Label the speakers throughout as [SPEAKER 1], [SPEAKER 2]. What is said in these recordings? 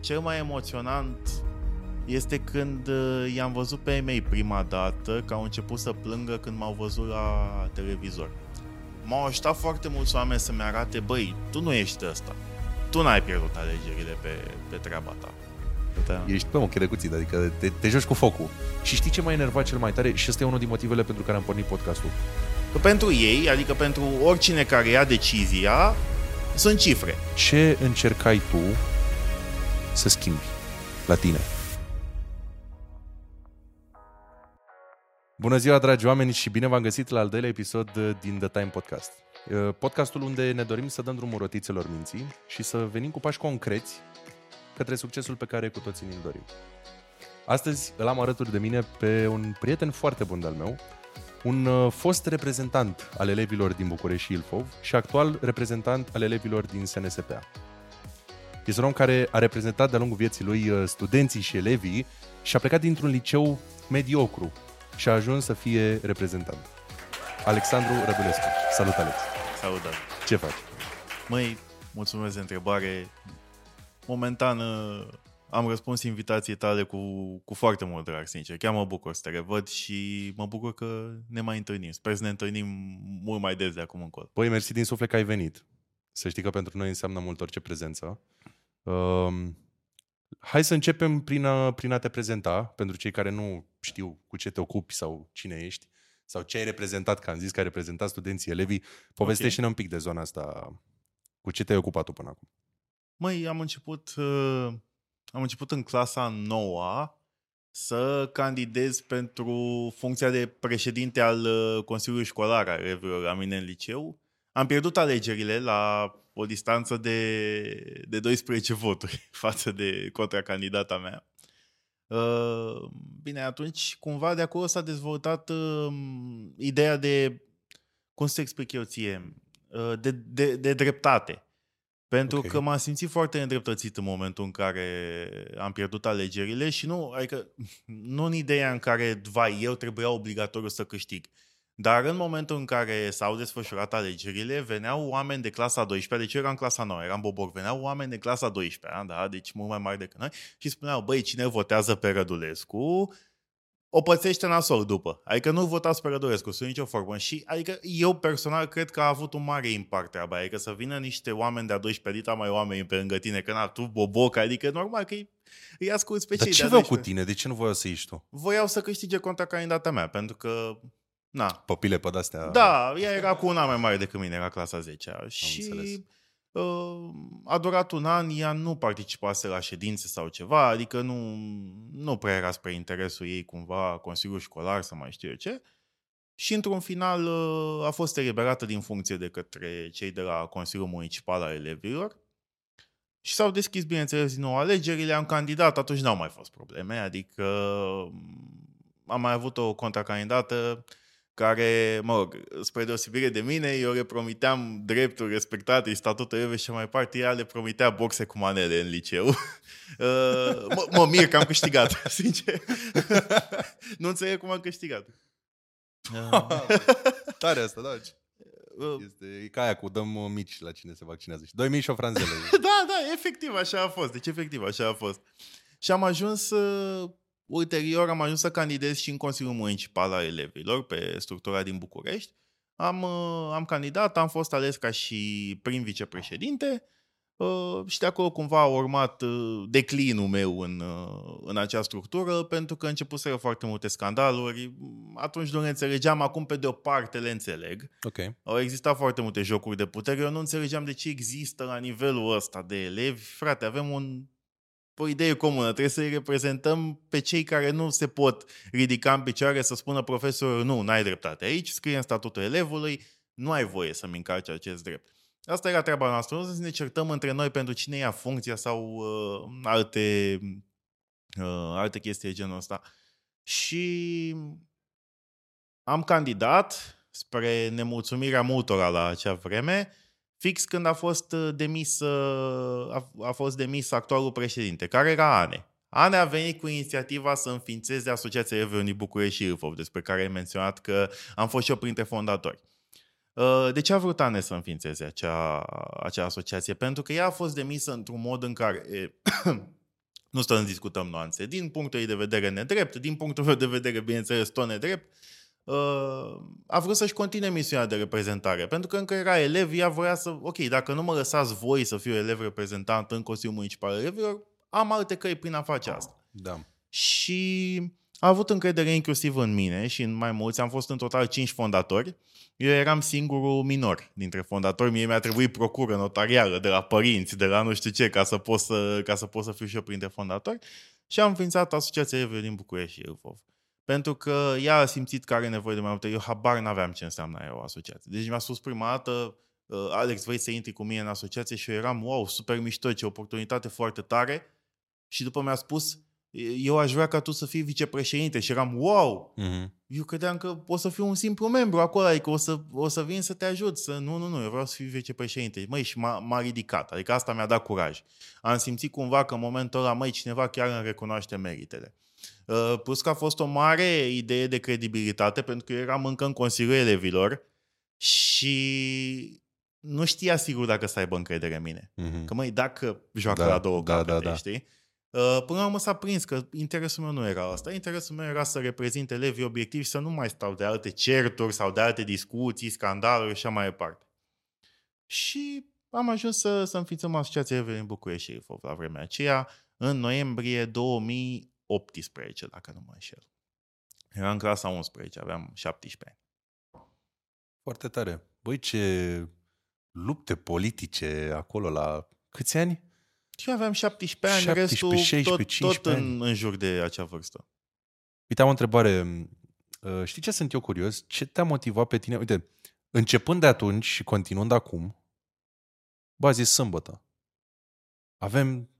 [SPEAKER 1] cel mai emoționant este când uh, i-am văzut pe ei mei prima dată, că au început să plângă când m-au văzut la televizor. M-au ajutat foarte mulți oameni să-mi arate, băi, tu nu ești ăsta. Tu n-ai pierdut alegerile pe, pe treaba ta.
[SPEAKER 2] Da. Ești pe moche de cuțit, adică te, te joci cu focul. Și știi ce m-a enervat cel mai tare? Și ăsta e unul din motivele pentru care am pornit podcastul.
[SPEAKER 1] Că pentru ei, adică pentru oricine care ia decizia, sunt cifre.
[SPEAKER 2] Ce încercai tu să schimbi la tine? Bună ziua, dragi oameni, și bine v-am găsit la al doilea episod din The Time Podcast. Uh, podcastul unde ne dorim să dăm drumul rotițelor minții și să venim cu pași concreți către succesul pe care cu toții ne-l dorim. Astăzi îl am alături de mine pe un prieten foarte bun de-al meu, un uh, fost reprezentant al elevilor din București și Ilfov și actual reprezentant al elevilor din SNSPA. Este un om care a reprezentat de-a lungul vieții lui uh, studenții și elevii și a plecat dintr-un liceu mediocru și a ajuns să fie reprezentant. Alexandru Rădulescu. Salut, Alex!
[SPEAKER 1] Salut,
[SPEAKER 2] Ce faci?
[SPEAKER 1] Măi, mulțumesc de întrebare. Momentan uh, am răspuns invitației tale cu, cu foarte mult drag, sincer. Chiar mă bucur să te revăd și mă bucur că ne mai întâlnim. Sper să ne întâlnim mult mai des de acum încolo.
[SPEAKER 2] Păi, mersi din suflet că ai venit. Să știi că pentru noi înseamnă mult orice prezență. Um, hai să începem prin a, prin a te prezenta, pentru cei care nu știu cu ce te ocupi sau cine ești, sau ce ai reprezentat, că am zis că ai reprezentat studenții, elevii. Povestește-ne okay. un pic de zona asta. Cu ce te-ai ocupat tu până acum?
[SPEAKER 1] Măi, am început, uh, am început în clasa noua să candidez pentru funcția de președinte al uh, Consiliului Școlar al elevilor la mine în liceu. Am pierdut alegerile la o distanță de, de 12 voturi față de contra candidata mea. Uh, bine, atunci cumva de acolo s-a dezvoltat uh, ideea de, cum să explic eu ție, uh, de, de, de dreptate. Pentru okay. că m-am simțit foarte îndreptățit în momentul în care am pierdut alegerile și nu, adică, nu în ideea în care, vai, eu trebuia obligatoriu să câștig. Dar în momentul în care s-au desfășurat alegerile, veneau oameni de clasa 12, deci eu eram în clasa 9, eram Bobor, veneau oameni de clasa 12, da? deci mult mai mari decât noi, și spuneau, băi, cine votează pe Rădulescu, o pățește nasol după. Adică nu votați pe Rădulescu, sunt nicio formă. Și adică eu personal cred că a avut un mare impact treaba Adică să vină niște oameni de-a 12 dita mai oameni pe lângă tine, că na, tu boboc, adică normal că îi asculti pe
[SPEAKER 2] Dar
[SPEAKER 1] cei
[SPEAKER 2] ce
[SPEAKER 1] de-a
[SPEAKER 2] cu tine? De ce nu voiau să ieși tu?
[SPEAKER 1] Voiau să câștige contra candidata mea, pentru că Na.
[SPEAKER 2] Popile pe astea.
[SPEAKER 1] Da, ea era cu un an mai mare decât mine, era clasa 10 -a. Și uh, a durat un an, ea nu participase la ședințe sau ceva, adică nu, nu prea era spre interesul ei cumva Consiliul Școlar să mai știu eu ce. Și într-un final uh, a fost eliberată din funcție de către cei de la Consiliul Municipal al Elevilor. Și s-au deschis, bineînțeles, din nou alegerile, am candidat, atunci n-au mai fost probleme, adică am mai avut o contracandidată care, mă rog, spre deosebire de mine, eu le promiteam drepturi respectate, statutul EVE și mai parte, ea le promitea boxe cu manele în liceu. Uh, mă, mă mir că am câștigat, sincer. nu înțeleg cum am câștigat.
[SPEAKER 2] Tare asta, da. Uh, este e ca aia cu dăm mici la cine se vaccinează. Și doi mici și o franzele.
[SPEAKER 1] da, da, efectiv, așa a fost. Deci efectiv, așa a fost. Și am ajuns uh, Ulterior am ajuns să candidez și în Consiliul Municipal al Elevilor pe structura din București. Am, uh, am candidat, am fost ales ca și prim vicepreședinte uh, și de acolo cumva a urmat uh, declinul meu în, în acea structură pentru că începuseră foarte multe scandaluri. Atunci nu le înțelegeam, acum pe de o parte le înțeleg.
[SPEAKER 2] Okay.
[SPEAKER 1] Au existat foarte multe jocuri de putere, eu nu înțelegeam de ce există la nivelul ăsta de elevi. Frate, avem un o idee comună. Trebuie să-i reprezentăm pe cei care nu se pot ridica în picioare să spună profesorul nu, n-ai dreptate. Aici scrie în statutul elevului, nu ai voie să-mi încarci acest drept. Asta era treaba noastră, nu să ne certăm între noi pentru cine ia funcția sau uh, alte, uh, alte chestii de genul ăsta. Și am candidat spre nemulțumirea multora la acea vreme fix când a fost uh, demis, uh, a, a fost demis actualul președinte, care era Ane. Ane a venit cu inițiativa să înființeze Asociația Evronii București și Ilfov, despre care ai menționat că am fost și eu printre fondatori. Uh, de ce a vrut Ane să înființeze acea, acea asociație? Pentru că ea a fost demisă într-un mod în care Nu stăm să discutăm nuanțe. Din punctul ei de vedere nedrept, din punctul meu de vedere, bineînțeles, tot nedrept, uh, a vrut să-și continue misiunea de reprezentare. Pentru că încă era elev, ea voia să, ok, dacă nu mă lăsați voi să fiu elev reprezentant în Consiliul Municipal al Elevilor, am alte căi prin a face asta.
[SPEAKER 2] Da.
[SPEAKER 1] Și a avut încredere inclusiv în mine și în mai mulți. Am fost în total cinci fondatori. Eu eram singurul minor dintre fondatori. Mie mi-a trebuit procură notarială de la părinți, de la nu știu ce, ca să pot să, ca să, pot să fiu și eu printre fondatori. Și am înființat Asociația Elevilor din București și Ilfov. Pentru că ea a simțit că are nevoie de mai multe. Eu habar n-aveam ce înseamnă aia o asociație. Deci mi-a spus prima dată, uh, Alex, vrei să intri cu mine în asociație? Și eu eram, wow, super mișto, ce oportunitate foarte tare. Și după mi-a spus, eu aș vrea ca tu să fii vicepreședinte și eram, wow,
[SPEAKER 2] Mm-hmm.
[SPEAKER 1] eu credeam că o să fiu un simplu membru acolo, adică o să, o să vin să te ajut, să nu, nu, nu, eu vreau să fiu vicepreședinte. Măi, și m-a, m-a ridicat, adică asta mi-a dat curaj. Am simțit cumva că în momentul ăla, măi, cineva chiar îmi recunoaște meritele. Uh, plus că a fost o mare idee de credibilitate, pentru că eu eram încă în Consiliul Elevilor și nu știa sigur dacă să aibă încredere în mine.
[SPEAKER 2] Mm-hmm.
[SPEAKER 1] Că măi, dacă joacă
[SPEAKER 2] Da,
[SPEAKER 1] la două
[SPEAKER 2] da,
[SPEAKER 1] capete,
[SPEAKER 2] da, da.
[SPEAKER 1] știi? Uh, Până la urmă s-a prins că interesul meu nu era asta. Interesul meu era să reprezint elevii obiectivi și să nu mai stau de alte certuri sau de alte discuții, scandaluri și așa mai departe. Și am ajuns să, să înființăm Asociația Elevilor în București și Ilfov la vremea aceea, în noiembrie 2018, dacă nu mă înșel. Eram în clasa 11, aveam 17 ani.
[SPEAKER 2] Foarte tare. Băi, ce lupte politice acolo la câți ani?
[SPEAKER 1] Și eu aveam 17 ani,
[SPEAKER 2] 17,
[SPEAKER 1] restul
[SPEAKER 2] 16,
[SPEAKER 1] tot, tot
[SPEAKER 2] 15
[SPEAKER 1] în, în jur de acea vârstă.
[SPEAKER 2] Uite, am o întrebare. Uh, Știi ce sunt eu curios? Ce te-a motivat pe tine? Uite, începând de atunci și continuând acum, bă, azi e sâmbătă. Avem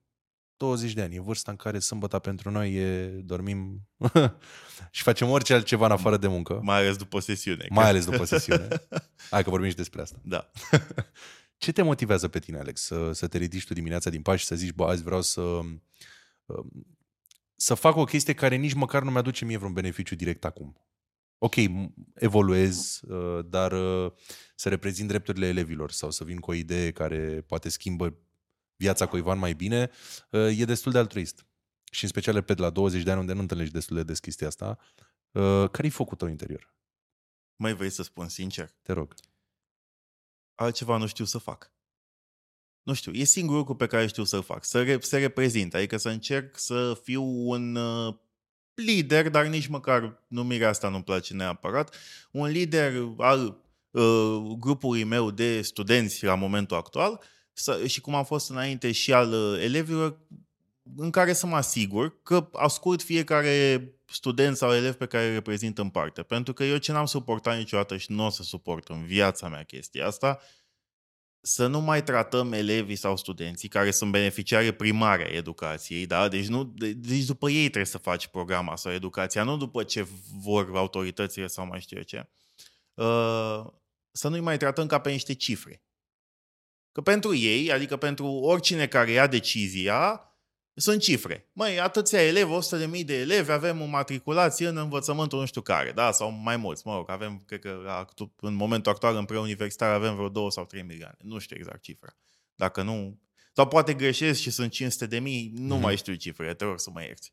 [SPEAKER 2] 20 de ani. E vârsta în care sâmbăta pentru noi e dormim și facem orice altceva în afară de muncă.
[SPEAKER 1] Mai ales după sesiune.
[SPEAKER 2] Mai ales după sesiune. Hai că vorbim și despre asta.
[SPEAKER 1] Da.
[SPEAKER 2] Ce te motivează pe tine, Alex, să, să te ridici tu dimineața din pași și să zici, bă, azi vreau să, um, să fac o chestie care nici măcar nu mi-aduce mie vreun beneficiu direct acum. Ok, m- evoluez, uh, dar uh, să reprezint drepturile elevilor sau să vin cu o idee care poate schimbă viața cuiva în mai bine, uh, e destul de altruist. Și în special, repet, la 20 de ani, unde nu întâlnești destul de des chestia asta, uh, care-i focul tău interior?
[SPEAKER 1] Mai vrei să spun sincer?
[SPEAKER 2] Te rog.
[SPEAKER 1] Altceva nu știu să fac. Nu știu, e singurul lucru pe care știu să-l fac. Să, re- să reprezint, adică să încerc să fiu un uh, lider, dar nici măcar numirea asta nu-mi place neapărat, un lider al uh, grupului meu de studenți la momentul actual să, și cum am fost înainte și al uh, elevilor, în care să mă asigur că ascult fiecare student sau elev pe care îl reprezint în parte. Pentru că eu ce n-am suportat niciodată și nu o să suport în viața mea chestia asta, să nu mai tratăm elevii sau studenții care sunt beneficiare primare a educației, da? Deci, nu, de- deci după ei trebuie să faci programa sau educația, nu după ce vor autoritățile sau mai știu eu ce. Uh, să nu-i mai tratăm ca pe niște cifre. Că pentru ei, adică pentru oricine care ia decizia, sunt cifre. Măi, atâția elevi, 100.000 de elevi, avem o matriculație în învățământul nu știu care, da? Sau mai mulți, mă rog, avem, cred că la actu- în momentul actual în preuniversitar avem vreo 2 sau 3 milioane. Nu știu exact cifra. Dacă nu... Sau poate greșesc și sunt 500 de mii, nu
[SPEAKER 2] Mhm.
[SPEAKER 1] mai știu cifrele, te rog să mă ierți.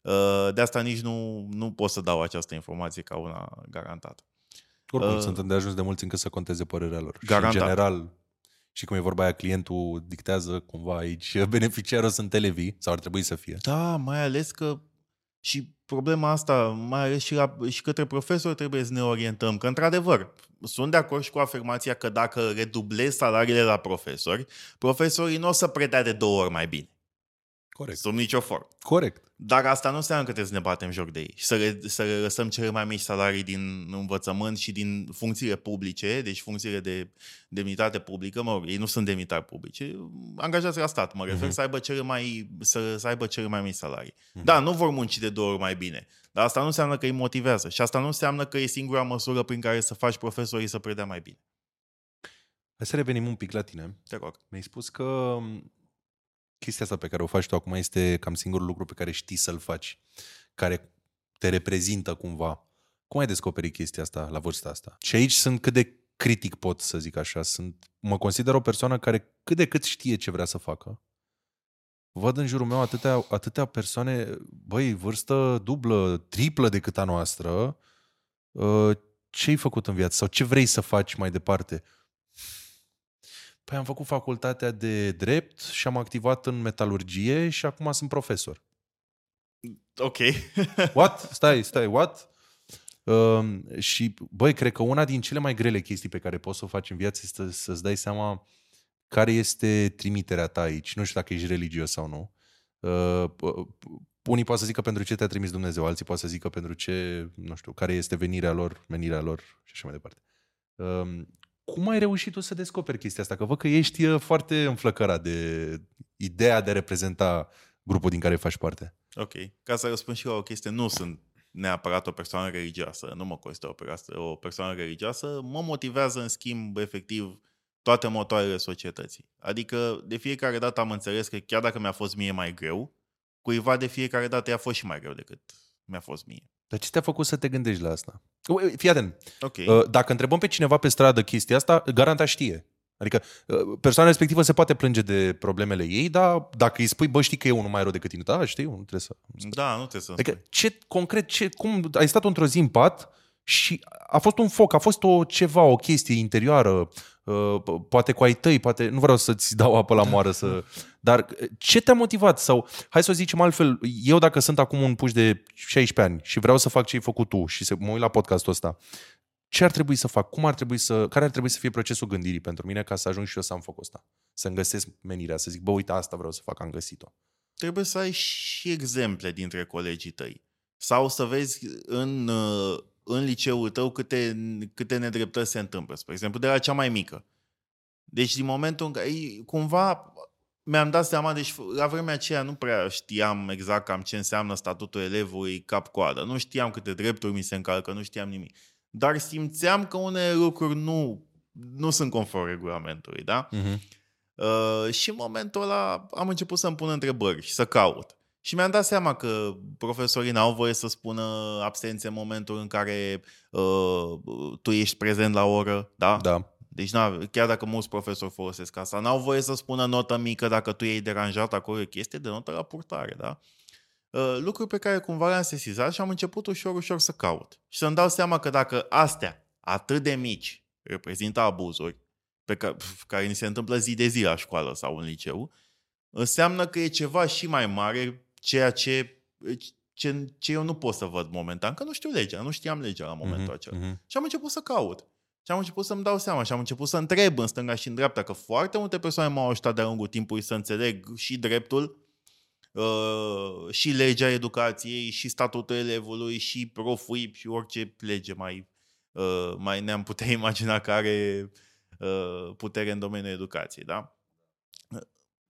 [SPEAKER 1] Uh, De asta nici nu, nu pot să dau această informație ca una garantată.
[SPEAKER 2] Oricum,
[SPEAKER 1] Uh,
[SPEAKER 2] uh, sunt îndeajuns de mulți încât să conteze părerea lor.
[SPEAKER 1] Garantat.
[SPEAKER 2] Și în general, și cum e vorba aia, clientul dictează cumva aici, beneficiarul sunt elevii, sau ar trebui să fie.
[SPEAKER 1] Da, mai ales că și problema asta, mai ales și, la, și către profesori trebuie să ne orientăm, că într-adevăr, sunt de acord și cu afirmația că dacă redublezi salariile la profesori, profesorii nu o să predea de două ori mai bine.
[SPEAKER 2] Corect.
[SPEAKER 1] Sub nicio formă.
[SPEAKER 2] Corect.
[SPEAKER 1] Dar asta nu înseamnă că trebuie să ne batem joc de ei și să, re, să le lăsăm cele mai mici salarii din învățământ și din funcțiile publice, deci funcțiile de demnitate publică, mă rog, ei nu sunt demnitari publice, angajați la stat, mă refer,
[SPEAKER 2] Mhm.
[SPEAKER 1] uh-huh. să, aibă cele mai, să, să aibă cele mai mici salarii.
[SPEAKER 2] Mhm.
[SPEAKER 1] Uh-huh. Da, nu vor munci de două ori mai bine, dar asta nu înseamnă că îi motivează și asta nu înseamnă că e singura măsură prin care să faci profesorii să predea mai bine.
[SPEAKER 2] Hai să revenim un pic la tine.
[SPEAKER 1] Te rog.
[SPEAKER 2] Mi-ai spus că m, chestia asta pe care o faci tu acum este cam singurul lucru pe care știi să-l faci, care te reprezintă cumva. Cum ai descoperit chestia asta la vârsta asta? Și aici sunt cât de critic pot să zic așa. Sunt, mă consider o persoană care cât de cât știe ce vrea să facă. văd în jurul meu atâtea, atâtea persoane, băi, vârstă dublă, triplă decât a noastră. Uh, ce ai făcut în viață? Sau ce vrei să faci mai departe? Păi am făcut facultatea de drept și am activat în metalurgie și acum sunt profesor.
[SPEAKER 1] Ok.
[SPEAKER 2] What? Stai, stai, what? Uh, și, băi, cred că una din cele mai grele chestii pe care poți să o faci în viață este să-ți dai seama care este trimiterea ta aici. Nu știu dacă ești religios sau nu. Uh, unii poate să zică pentru ce te-a trimis Dumnezeu, alții poate să zică pentru ce, nu știu, care este venirea lor, menirea lor și așa mai departe. Uh, cum ai reușit tu să descoperi chestia asta? Că văd că ești uh, foarte înflăcărat de ideea de a reprezenta grupul din care faci parte.
[SPEAKER 1] Ok. Ca să răspund și eu o chestie, nu sunt neapărat o persoană religioasă, nu mă consider o, persoană, o persoană religioasă, mă motivează în schimb efectiv toate motoarele societății. Adică de fiecare dată am înțeles că chiar dacă mi-a fost mie mai greu, cuiva de fiecare dată i-a fost și mai greu decât mi-a fost mie.
[SPEAKER 2] Dar ce te-a făcut să te gândești la asta? Fii atent.
[SPEAKER 1] Okay.
[SPEAKER 2] Uh, dacă întrebăm pe cineva pe stradă chestia asta, garanta știe. Adică uh, persoana respectivă se poate plânge de problemele ei, dar dacă îi spui, bă, știi că e unul mai rău decât tine, da, știi, nu trebuie să...
[SPEAKER 1] Da, nu trebuie să
[SPEAKER 2] Adică ce, concret, ce, cum, ai stat într-o zi în pat și a fost un foc, a fost o ceva, o chestie interioară, uh, poate cu ai tăi, poate, nu vreau să-ți dau apă la moară, să, dar ce te-a motivat? Sau, hai să o zicem altfel, eu dacă sunt acum un puș de 16 ani și vreau să fac ce ai făcut tu și să mă uit la podcastul ăsta, ce ar trebui să fac? Cum ar trebui să, care ar trebui să fie procesul gândirii pentru mine ca să ajung și eu să am focul ăsta? Să-mi găsesc menirea, să zic, bă, uite, asta vreau să fac, am găsit-o.
[SPEAKER 1] Trebuie să ai și exemple dintre colegii tăi. Sau să vezi în, uh, în liceul tău câte, câte nedreptăți se întâmplă. Spre exemplu, de la cea mai mică. Deci din momentul în care cumva mi-am dat seama, deci la vremea aceea nu prea știam exact cam ce înseamnă statutul elevului cap-coadă. Nu știam câte drepturi mi se încalcă, nu știam nimic dar simțeam că unele lucruri nu, nu sunt conform regulamentului, da? Uh-huh. Uh, și în momentul ăla am început să-mi pun întrebări și să caut. Și mi-am dat seama că profesorii n-au voie să spună absențe în momentul în care uh, tu ești prezent la oră, da?
[SPEAKER 2] Da.
[SPEAKER 1] Deci chiar dacă mulți profesori folosesc asta, n-au voie să spună notă mică dacă tu ești deranjat acolo, e chestie de notă la purtare, da? Uh, lucruri pe care cumva le-am sesizat și am început ușor, ușor să caut. Și să-mi dau seama că dacă astea, atât de mici, reprezintă abuzuri, pe care, care ni se întâmplă zi de zi la școală sau în liceu, înseamnă că e ceva și mai mare, ceea ce, ce, ce eu nu pot să văd momentan, că nu știu legea, nu știam legea la momentul mm-hmm, acela. Mm-hmm. Și am început să caut. Și am început să-mi dau seama și am început să întreb în stânga și în dreapta că foarte multe persoane m-au ajutat de-a lungul timpului să înțeleg și dreptul uh, și legea educației, și statutul elevului, și profui, și orice lege mai, uh, mai ne-am putea imagina care are uh, putere în domeniul educației. Da?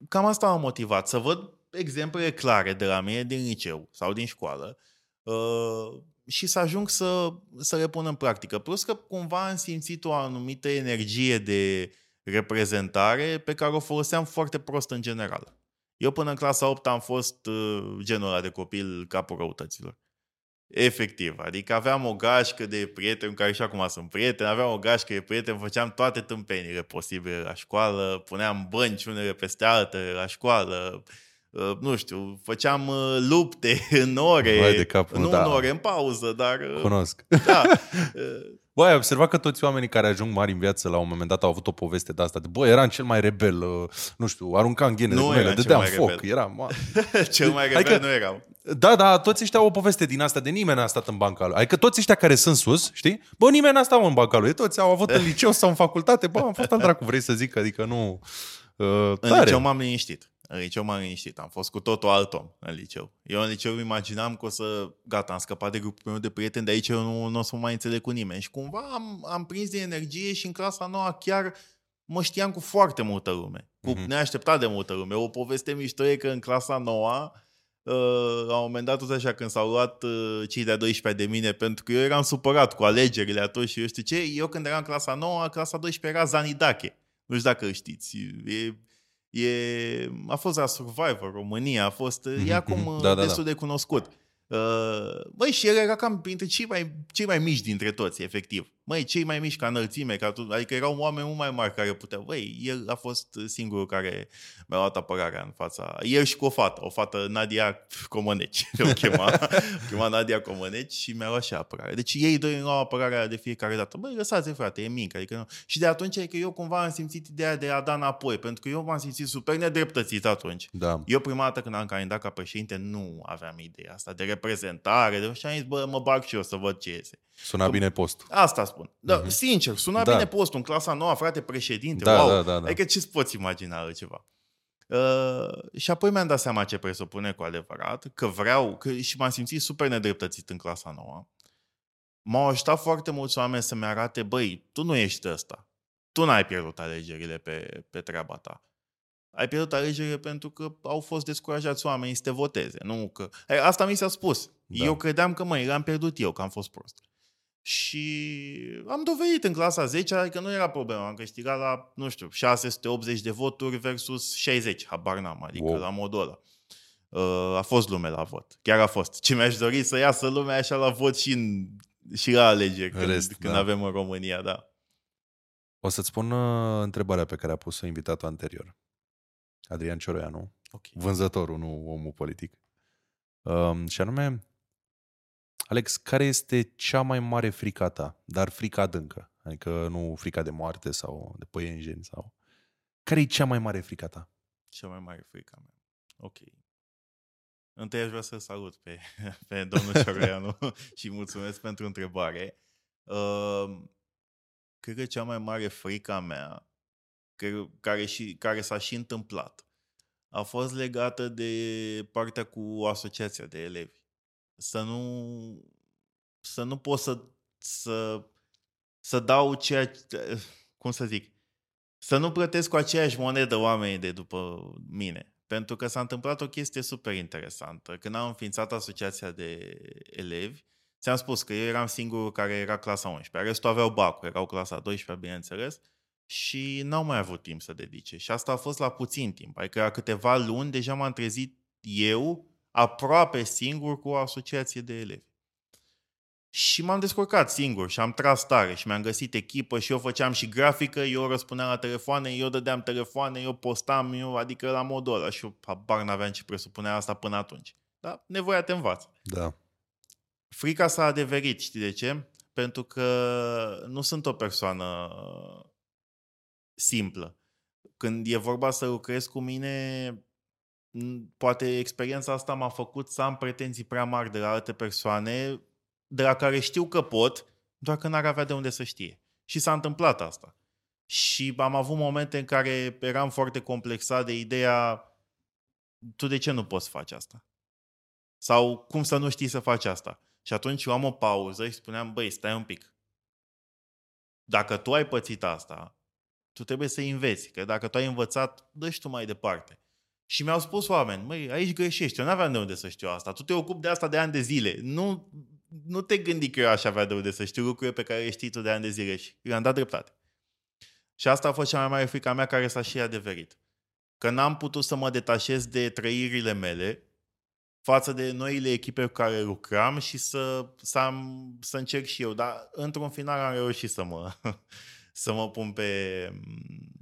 [SPEAKER 1] Cam asta m-a motivat, să văd exemple clare de la mine din liceu sau din școală uh, și să ajung să, să le pun în practică. Plus că cumva am simțit o anumită energie de reprezentare pe care o foloseam foarte prost în general. Eu până în clasa 8 am fost uh, genul ăla de copil capul răutăților. Efectiv. Adică aveam o gașcă de prieteni care și acum sunt prieteni, aveam o gașcă de prieteni, făceam toate tâmpenile posibile la școală, puneam bănci unele peste altele la școală, uh, nu știu, făceam uh, lupte în ore,
[SPEAKER 2] de capul,
[SPEAKER 1] nu
[SPEAKER 2] da.
[SPEAKER 1] în ore, în pauză, dar... Uh,
[SPEAKER 2] Cunosc.
[SPEAKER 1] Da.
[SPEAKER 2] Bă, ai observat că toți oamenii care ajung mari în viață la un moment dat au avut o poveste de asta. De, bă, eram cel mai rebel, uh, nu știu, aruncam ghene
[SPEAKER 1] nu
[SPEAKER 2] de mele, dădeam foc. Rebel. Era, ma...
[SPEAKER 1] cel mai rebel adică, nu eram.
[SPEAKER 2] Da, da, toți ăștia au o poveste din asta, de nimeni n-a stat în banca lui. Adică toți ăștia care sunt sus, știi? Bă, nimeni n-a stat în banca lui. Toți au avut în liceu sau în facultate. Bă, am fost al dracu, vrei să zic, adică nu... Uh,
[SPEAKER 1] în liceu m-am liniștit. În liceu m-am liniștit. Am fost cu totul alt om în liceu. Eu în liceu imaginam că o să... Gata, am scăpat de grupul meu de prieteni, de aici eu nu, nu o să mă mai înțeleg cu nimeni. Și cumva am, am prins de energie și în clasa noua chiar mă știam cu foarte multă lume. Cu mm-hmm. neașteptat de multă lume. O poveste mișto e că în clasa noua Uh, la un moment dat, tot așa, când s-au luat uh, cei de-a 12 de mine, pentru că eu eram supărat cu alegerile atunci și eu știu ce, eu când eram în clasa 9, clasa 12 era Zanidache. Nu știu dacă știți. E, E, a fost la Survivor România, a fost, mm-hmm. e acum
[SPEAKER 2] da, da,
[SPEAKER 1] destul
[SPEAKER 2] da.
[SPEAKER 1] de cunoscut. Uh, băi, și el era cam printre cei mai, cei mai mici dintre toți, efectiv. Măi, cei mai mici ca înălțime, ca tu, adică erau oameni mult mai mari care puteau. Băi, el a fost singurul care mi-a luat apărarea în fața... El și cu o fată, o fată Nadia Comăneci, o chema, o chema Nadia Comăneci și mi-a luat și apărare. Deci ei doi îmi luau apărarea de fiecare dată. Băi, lăsați frate, e mic. Adică nu. Și de atunci e că eu cumva am simțit ideea de a da înapoi, pentru că eu m-am simțit super nedreptățit atunci.
[SPEAKER 2] Da.
[SPEAKER 1] Eu prima dată când am candidat ca președinte nu aveam ideea asta de reprezentare, de și am zis, bă, mă bag și eu să văd ce iese.
[SPEAKER 2] Suna bine postul.
[SPEAKER 1] Asta spun. Da,
[SPEAKER 2] Mhm.
[SPEAKER 1] Sincer, suna
[SPEAKER 2] Da.
[SPEAKER 1] bine postul în clasa nouă, frate, președinte.
[SPEAKER 2] Da,
[SPEAKER 1] wow.
[SPEAKER 2] da, da, da.
[SPEAKER 1] Adică ce-ți poți imagina altceva? Uh, și apoi mi-am dat seama ce presupune cu adevărat, că vreau, că, și m-am simțit super nedreptățit în clasa nouă. M-au ajutat foarte mulți oameni să-mi arate, băi, tu nu ești ăsta. Tu n-ai pierdut alegerile pe, pe treaba ta. Ai pierdut alegerile pentru că au fost descurajați oamenii să te voteze. Nu că... Ei, Asta mi s-a spus.
[SPEAKER 2] Da.
[SPEAKER 1] Da. Eu credeam că, măi, l-am pierdut eu, că am fost prost. Și am dovedit în clasa 10 adică nu era problemă. Am câștigat la, nu știu, 680 de voturi versus 60, habar n-am, adică
[SPEAKER 2] Wow.
[SPEAKER 1] wow. la modul ăla. Uh, A fost lume la vot. Chiar a fost. Ce mi-aș dori să iasă lumea așa la vot și, în, și la alegeri, când,
[SPEAKER 2] Rest,
[SPEAKER 1] când
[SPEAKER 2] da.
[SPEAKER 1] avem în România, da.
[SPEAKER 2] O să-ți spun uh, întrebarea pe care a pus-o invitatul anterior. Adrian Cioroianu,
[SPEAKER 1] Ok.
[SPEAKER 2] vânzătorul, nu omul politic. Um, și anume, Alex, care este cea mai mare frica ta, dar frica adâncă? Adică nu frica de moarte sau de păienjeni sau... Care e cea mai mare frica ta?
[SPEAKER 1] Cea mai mare frica mea. Ok. Întâi aș vrea să salut pe, pe domnul Cioreanu și mulțumesc pentru întrebare. Uh, cred că cea mai mare frica mea, cre- care, și, care s-a și întâmplat, a fost legată de partea cu asociația de elevi. Să nu, să nu pot să, să, să dau ceea ce, cum să zic, să nu plătesc cu aceeași monedă oamenii de după mine. Pentru că s-a întâmplat o chestie super interesantă. Când am înființat asociația de elevi, ți-am spus că eu eram singurul care era clasa 11. Restul aveau bacul, erau clasa 12, bineînțeles, și n-au mai avut timp să dedice. Și asta a fost la puțin timp. Adică la câteva luni deja m-am trezit eu aproape singur cu o asociație de elevi. Și m-am descurcat singur și am tras tare și mi-am găsit echipă și eu făceam și grafică, eu răspundeam la telefoane, eu dădeam telefoane, eu postam, eu, adică la modul ăla și eu habar n-aveam ce presupunea asta până atunci. Da? Nevoia te învață.
[SPEAKER 2] Da.
[SPEAKER 1] Frica s-a adeverit, știi de ce? Pentru că nu sunt o persoană simplă. Când e vorba să lucrez cu mine, m, poate experiența asta m-a făcut să am pretenții prea mari de la alte persoane, de la care știu că pot, doar că n-ar avea de unde să știe. Și s-a întâmplat asta. Și am avut momente în care eram foarte complexat de ideea tu de ce nu poți să faci asta? Sau cum să nu știi să faci asta? Și atunci eu am o pauză și spuneam, băi, stai un pic. Dacă tu ai pățit asta, tu trebuie să înveți. Că dacă tu ai învățat, dă și tu mai departe. Și mi-au spus oameni, măi, aici greșești, eu n-aveam de unde să știu asta. Tu te ocupi de asta de ani de zile. Nu, nu te gândi că eu aș avea de unde să știu lucruri pe care le știi tu de ani de zile. Și eu am dat dreptate. Și asta a fost cea mai mare frică a mea care s-a și adeverit. Că n-am putut să mă detașez de trăirile mele față de noile echipe cu care lucram și să, să, am, să încerc și eu. Dar într-un final am reușit să mă, să mă pun pe,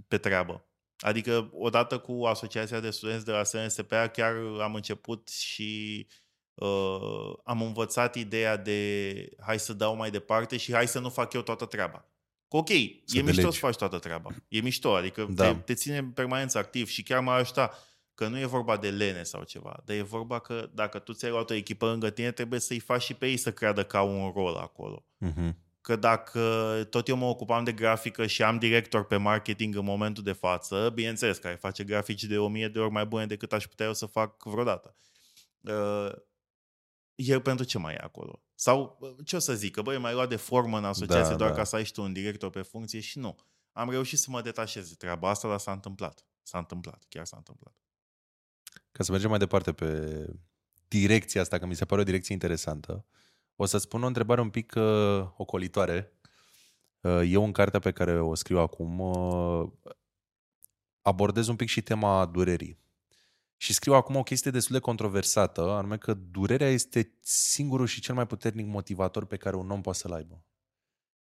[SPEAKER 1] pe treabă. Adică odată cu Asociația de Studenți de la SNSPA chiar am început și uh, am învățat ideea de hai să dau mai departe și hai să nu fac eu toată treaba. Că ok,
[SPEAKER 2] Să
[SPEAKER 1] e mișto
[SPEAKER 2] delegi.
[SPEAKER 1] să faci toată treaba. E mișto, adică
[SPEAKER 2] Da.
[SPEAKER 1] te, te ține în permanență activ și chiar m-a ajutat că nu e vorba de lene sau ceva, dar e vorba că dacă tu ți-ai luat o echipă lângă tine, trebuie să-i faci și pe ei să creadă că au un rol acolo.
[SPEAKER 2] Uh-huh.
[SPEAKER 1] Că dacă tot eu mă ocupam de grafică și am director pe marketing în momentul de față, bineînțeles, care face grafici de o mie de ori mai bune decât aș putea eu să fac vreodată. Uh, el pentru ce mai e acolo? Sau bă, ce o să zic? Că băi, mai luat de formă în asociație
[SPEAKER 2] Da,
[SPEAKER 1] doar
[SPEAKER 2] da.
[SPEAKER 1] ca să ai și tu un director pe funcție și nu. Am reușit să mă detașez de treaba asta, dar s-a întâmplat. S-a întâmplat, chiar s-a întâmplat.
[SPEAKER 2] Ca să mergem mai departe pe direcția asta, că mi se pare o direcție interesantă, o să spun o întrebare un pic uh, ocolitoare. Uh, eu în cartea pe care o scriu acum uh, abordez un pic și tema durerii. Și scriu acum o chestie destul de controversată, anume că durerea este singurul și cel mai puternic motivator pe care un om poate să-l aibă.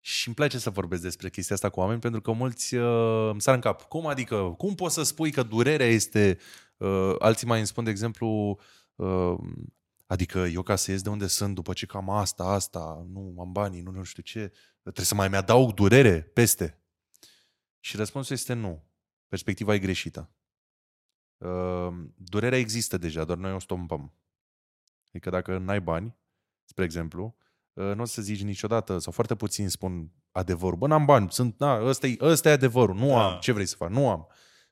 [SPEAKER 2] Și îmi place să vorbesc despre chestia asta cu oameni pentru că mulți uh, îmi sar în cap. Cum adică, cum poți să spui că durerea este... Uh, alții mai îmi spun, de exemplu, uh, adică eu ca să ies de unde sunt după ce cam asta, asta, nu am banii, nu, nu știu ce, trebuie să mai mi-adaug durere peste. Și răspunsul este nu. Perspectiva e greșită. Uh, durerea există deja, doar noi o stompăm. Adică dacă n-ai bani, spre exemplu, uh, nu o să zici niciodată, sau foarte puțin spun adevărul. Bă, n-am bani, sunt, na, ăsta, e, ăsta e adevărul, nu
[SPEAKER 1] Da.
[SPEAKER 2] am, ce vrei să fac, nu am.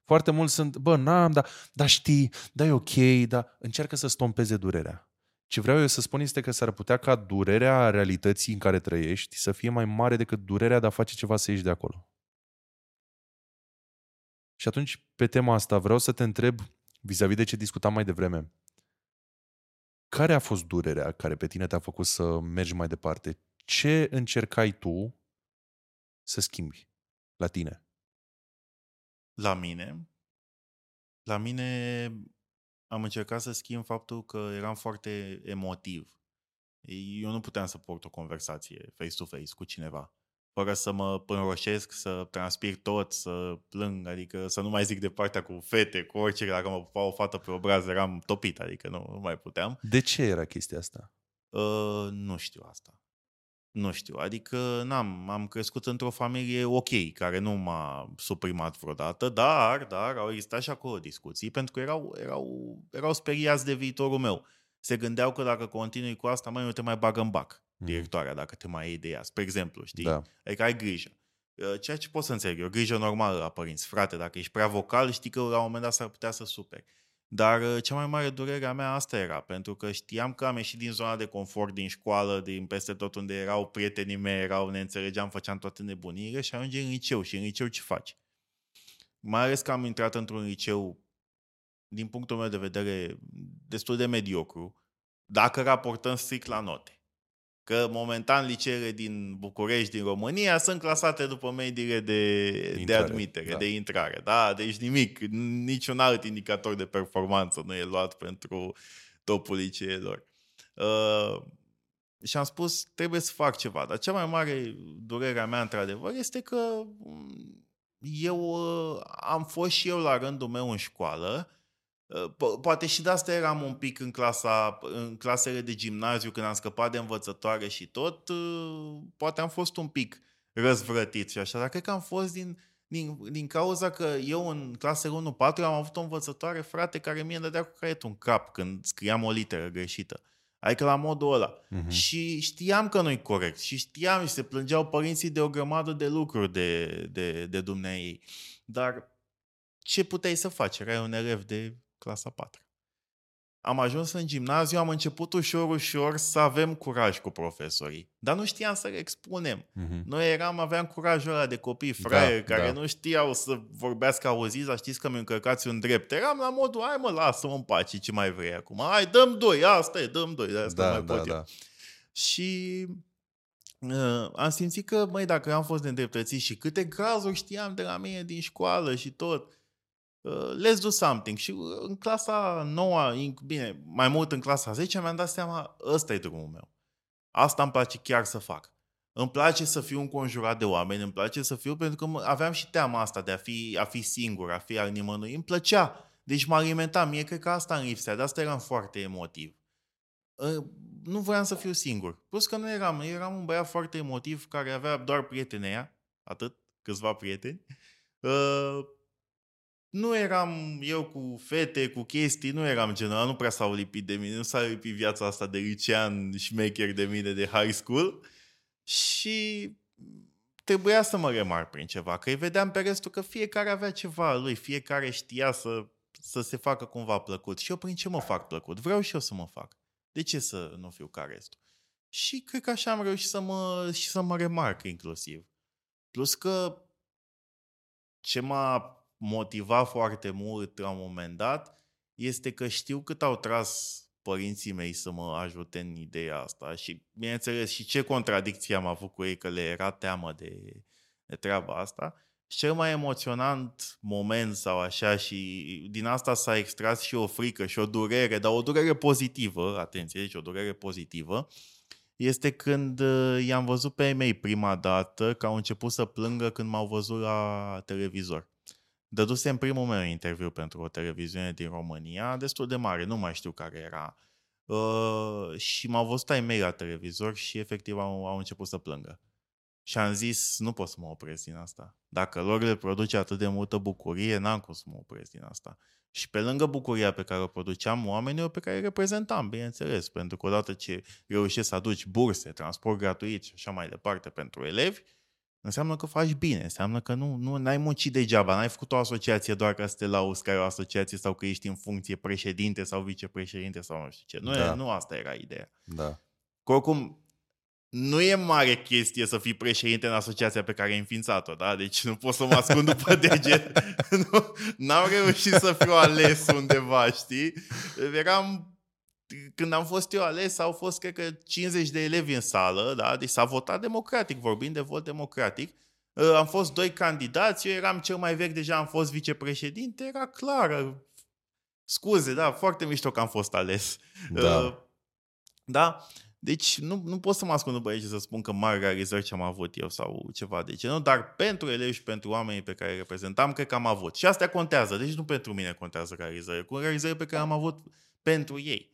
[SPEAKER 2] Foarte mulți sunt, bă, n-am, dar da știi, da e ok, dar încearcă să stompeze durerea. Ce vreau eu să spun este că s-ar putea ca durerea realității în care trăiești să fie mai mare decât durerea de a face ceva să ieși de acolo. Și atunci, pe tema asta, vreau să te întreb, vis-a-vis de ce discutam mai devreme, care a fost durerea care pe tine te-a făcut să mergi mai departe? Ce încercai tu să schimbi la tine?
[SPEAKER 1] La mine, la mine am încercat să schimb faptul că eram foarte emotiv. Eu nu puteam să port o conversație face-to-face cu cineva fără să mă înroșesc, să transpir tot, să plâng, adică să nu mai zic de partea cu fete, cu orice, dacă mă pupa o fată pe obraz eram topit, adică nu, nu mai puteam.
[SPEAKER 2] De ce era chestia asta?
[SPEAKER 1] Uh, nu știu asta. Nu știu, adică n-am, am crescut într-o familie ok, care nu m-a suprimat vreodată, dar, dar au existat și acolo discuții, pentru că erau, erau, erau speriați de viitorul meu. Se gândeau că dacă continui cu asta, mai nu te mai bagă în bac, directoarea, dacă te mai iei de ea. Spre exemplu, știi?
[SPEAKER 2] Da.
[SPEAKER 1] Adică ai grijă. Uh, Ceea ce pot să înțeleg, e o grijă normală la părinți. Frate, dacă ești prea vocal, știi că la un moment dat s-ar putea să superi. Dar uh, cea mai mare durere a mea asta era, pentru că știam că am ieșit din zona de confort, din școală, din peste tot unde erau prietenii mei, erau, ne înțelegeam, făceam toate nebunile și ajungi în liceu. Și în liceu ce faci? Mai ales că am intrat într-un liceu, din punctul meu de vedere, destul de mediocru, dacă raportăm strict la note. Că momentan liceele din București, din România, sunt clasate după mediile de, de
[SPEAKER 2] Intrare,
[SPEAKER 1] admitere,
[SPEAKER 2] da.
[SPEAKER 1] de intrare. Da, deci nimic, niciun alt indicator de performanță nu e luat pentru topul liceelor. Uh, și am spus, trebuie să fac ceva. Dar cea mai mare durerea mea, într-adevăr, este că mm, eu uh, am fost și eu la rândul meu în școală, Uh, Po- Poate și de asta eram un pic în, clasa, în clasele de gimnaziu când am scăpat de învățătoare și tot. uh, Poate am fost un pic răzvrătit și așa, dar cred că am fost din, din, din cauza că eu în clasele 1-4 am avut o învățătoare, frate, care mie îmi dădea cu caietul în cap când scriam o literă greșită. Adică la modul ăla.
[SPEAKER 2] Mhm.
[SPEAKER 1] Și știam că nu-i corect. Și știam și se plângeau părinții de o grămadă de lucruri de, de, de dumneai. Dar ce puteai să faci? Erai un elev de clasa 4. Am ajuns în gimnaziu, am început ușor, ușor să avem curaj cu profesorii. Dar nu știam să le expunem.
[SPEAKER 2] Mhm.
[SPEAKER 1] Noi eram, aveam curajul ăla de copii fraieri
[SPEAKER 2] Da,
[SPEAKER 1] care
[SPEAKER 2] da.
[SPEAKER 1] nu știau să vorbească auziți, dar știți că mi încărcați un drept. Eram la modul, hai mă, lasă-mă în pace, ce mai vrei acum? Hai, dăm doi, asta e, dăm doi, de asta nu
[SPEAKER 2] Da,
[SPEAKER 1] mai
[SPEAKER 2] da,
[SPEAKER 1] pot eu.
[SPEAKER 2] da.
[SPEAKER 1] Și uh, am simțit că, măi, dacă am fost neîndreptățit și câte cazuri știam de la mine din școală și tot, uh, let's do something. Și uh, în clasa 9, bine, mai mult în clasa 10, mi-am dat seama, ăsta e drumul meu. Asta îmi place chiar să fac. Îmi place să fiu înconjurat de oameni, îmi place să fiu, pentru că mă- aveam și teama asta de a fi, a fi singur, a fi al nimănui. Îmi plăcea. Deci mă alimentam. Mie cred că asta îmi lipsea. De asta eram foarte emotiv. Uh, Nu voiam să fiu singur. Plus că nu eram. Eu eram un băiat foarte emotiv care avea doar prieteni ea. Atât. Câțiva prieteni. Uh, nu eram eu cu fete, cu chestii, nu eram genul ăla, nu prea s-au lipit de mine, nu s-a lipit viața asta de licean șmecher de mine de high school și trebuia să mă remar prin ceva, că îi vedeam pe restul că fiecare avea ceva al lui, fiecare știa să, să se facă cumva plăcut. Și eu prin ce mă fac plăcut? Vreau și eu să mă fac. De ce să nu fiu ca restul? Și cred că așa am reușit să mă, și să mă remarc inclusiv. Plus că ce m-a motivat foarte mult la un moment dat este că știu cât au tras părinții mei să mă ajute în ideea asta și, bineînțeles, și ce contradicție am avut cu ei, că le era teamă de, de treaba asta. Și cel mai emoționant moment sau așa și din asta s-a extras și o frică și o durere, dar o durere pozitivă, atenție, deci o durere pozitivă, este când uh, i-am văzut pe ei mei prima dată că au început să plângă când m-au văzut la televizor. În primul meu interviu pentru o televiziune din România, destul de mare, nu mai știu care era. Uh, și m-au văzut ai mei la televizor și efectiv au, au început să plângă. Și am zis, nu pot să mă opresc din asta. Dacă lor le produce atât de multă bucurie, n-am cum să mă opresc din asta. Și pe lângă bucuria pe care o produceam, oamenii pe care îi reprezentam, bineînțeles, pentru că odată ce reușești să aduci burse, transport gratuit și așa mai departe pentru elevi, înseamnă că faci bine, înseamnă că nu, nu ai muncit degeaba, n-ai făcut o asociație doar ca să te lauzi care o asociație sau că ești în funcție președinte sau vicepreședinte sau nu știu ce. Nu, da. e, nu asta era ideea.
[SPEAKER 2] Da.
[SPEAKER 1] Că oricum, nu e mare chestie să fii președinte în asociația pe care ai înființat-o, da? Deci nu pot să mă ascund după deget. nu, n-am reușit să fiu ales undeva, știi? Eram când am fost eu ales, au fost, cred că, 50 de elevi în sală, da? Deci s-a votat democratic, vorbim de vot democratic. Uh, am fost doi candidați, eu eram cel mai vechi, deja am fost vicepreședinte, era clar. Scuze, da, foarte mișto că am fost ales.
[SPEAKER 2] Da. Uh,
[SPEAKER 1] da? Deci nu, nu pot să mă ascund după aici să spun că mari realizări ce am avut eu sau ceva de genul, dar pentru elevi și pentru oamenii pe care îi reprezentam, cred că am avut. Și astea contează, deci nu pentru mine contează realizări, cu realizări pe care am avut pentru ei.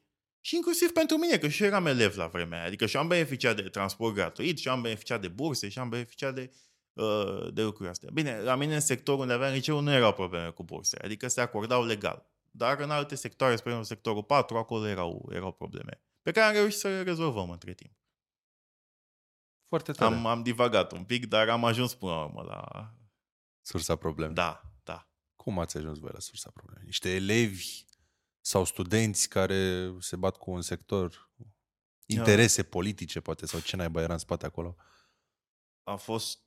[SPEAKER 1] Și inclusiv pentru mine, că și eu eram elev la vremea aia. Adică și am beneficiat de transport gratuit, și am beneficiat de burse, și am beneficiat de, uh, de lucruri astea. Bine, la mine în sectorul unde aveam liceu nu erau probleme cu burse, adică se acordau legal. Dar în alte sectoare, spre exemplu sectorul 4, acolo erau, erau probleme pe care am reușit să le rezolvăm între timp.
[SPEAKER 2] Foarte tare.
[SPEAKER 1] Am, am divagat un pic, dar am ajuns până la urmă la...
[SPEAKER 2] Sursa problemei.
[SPEAKER 1] Da, da.
[SPEAKER 2] Cum ați ajuns voi la sursa problemei? Niște elevi sau studenți care se bat cu un sector, interese yeah. politice poate, sau ce naiba era în spate acolo?
[SPEAKER 1] A fost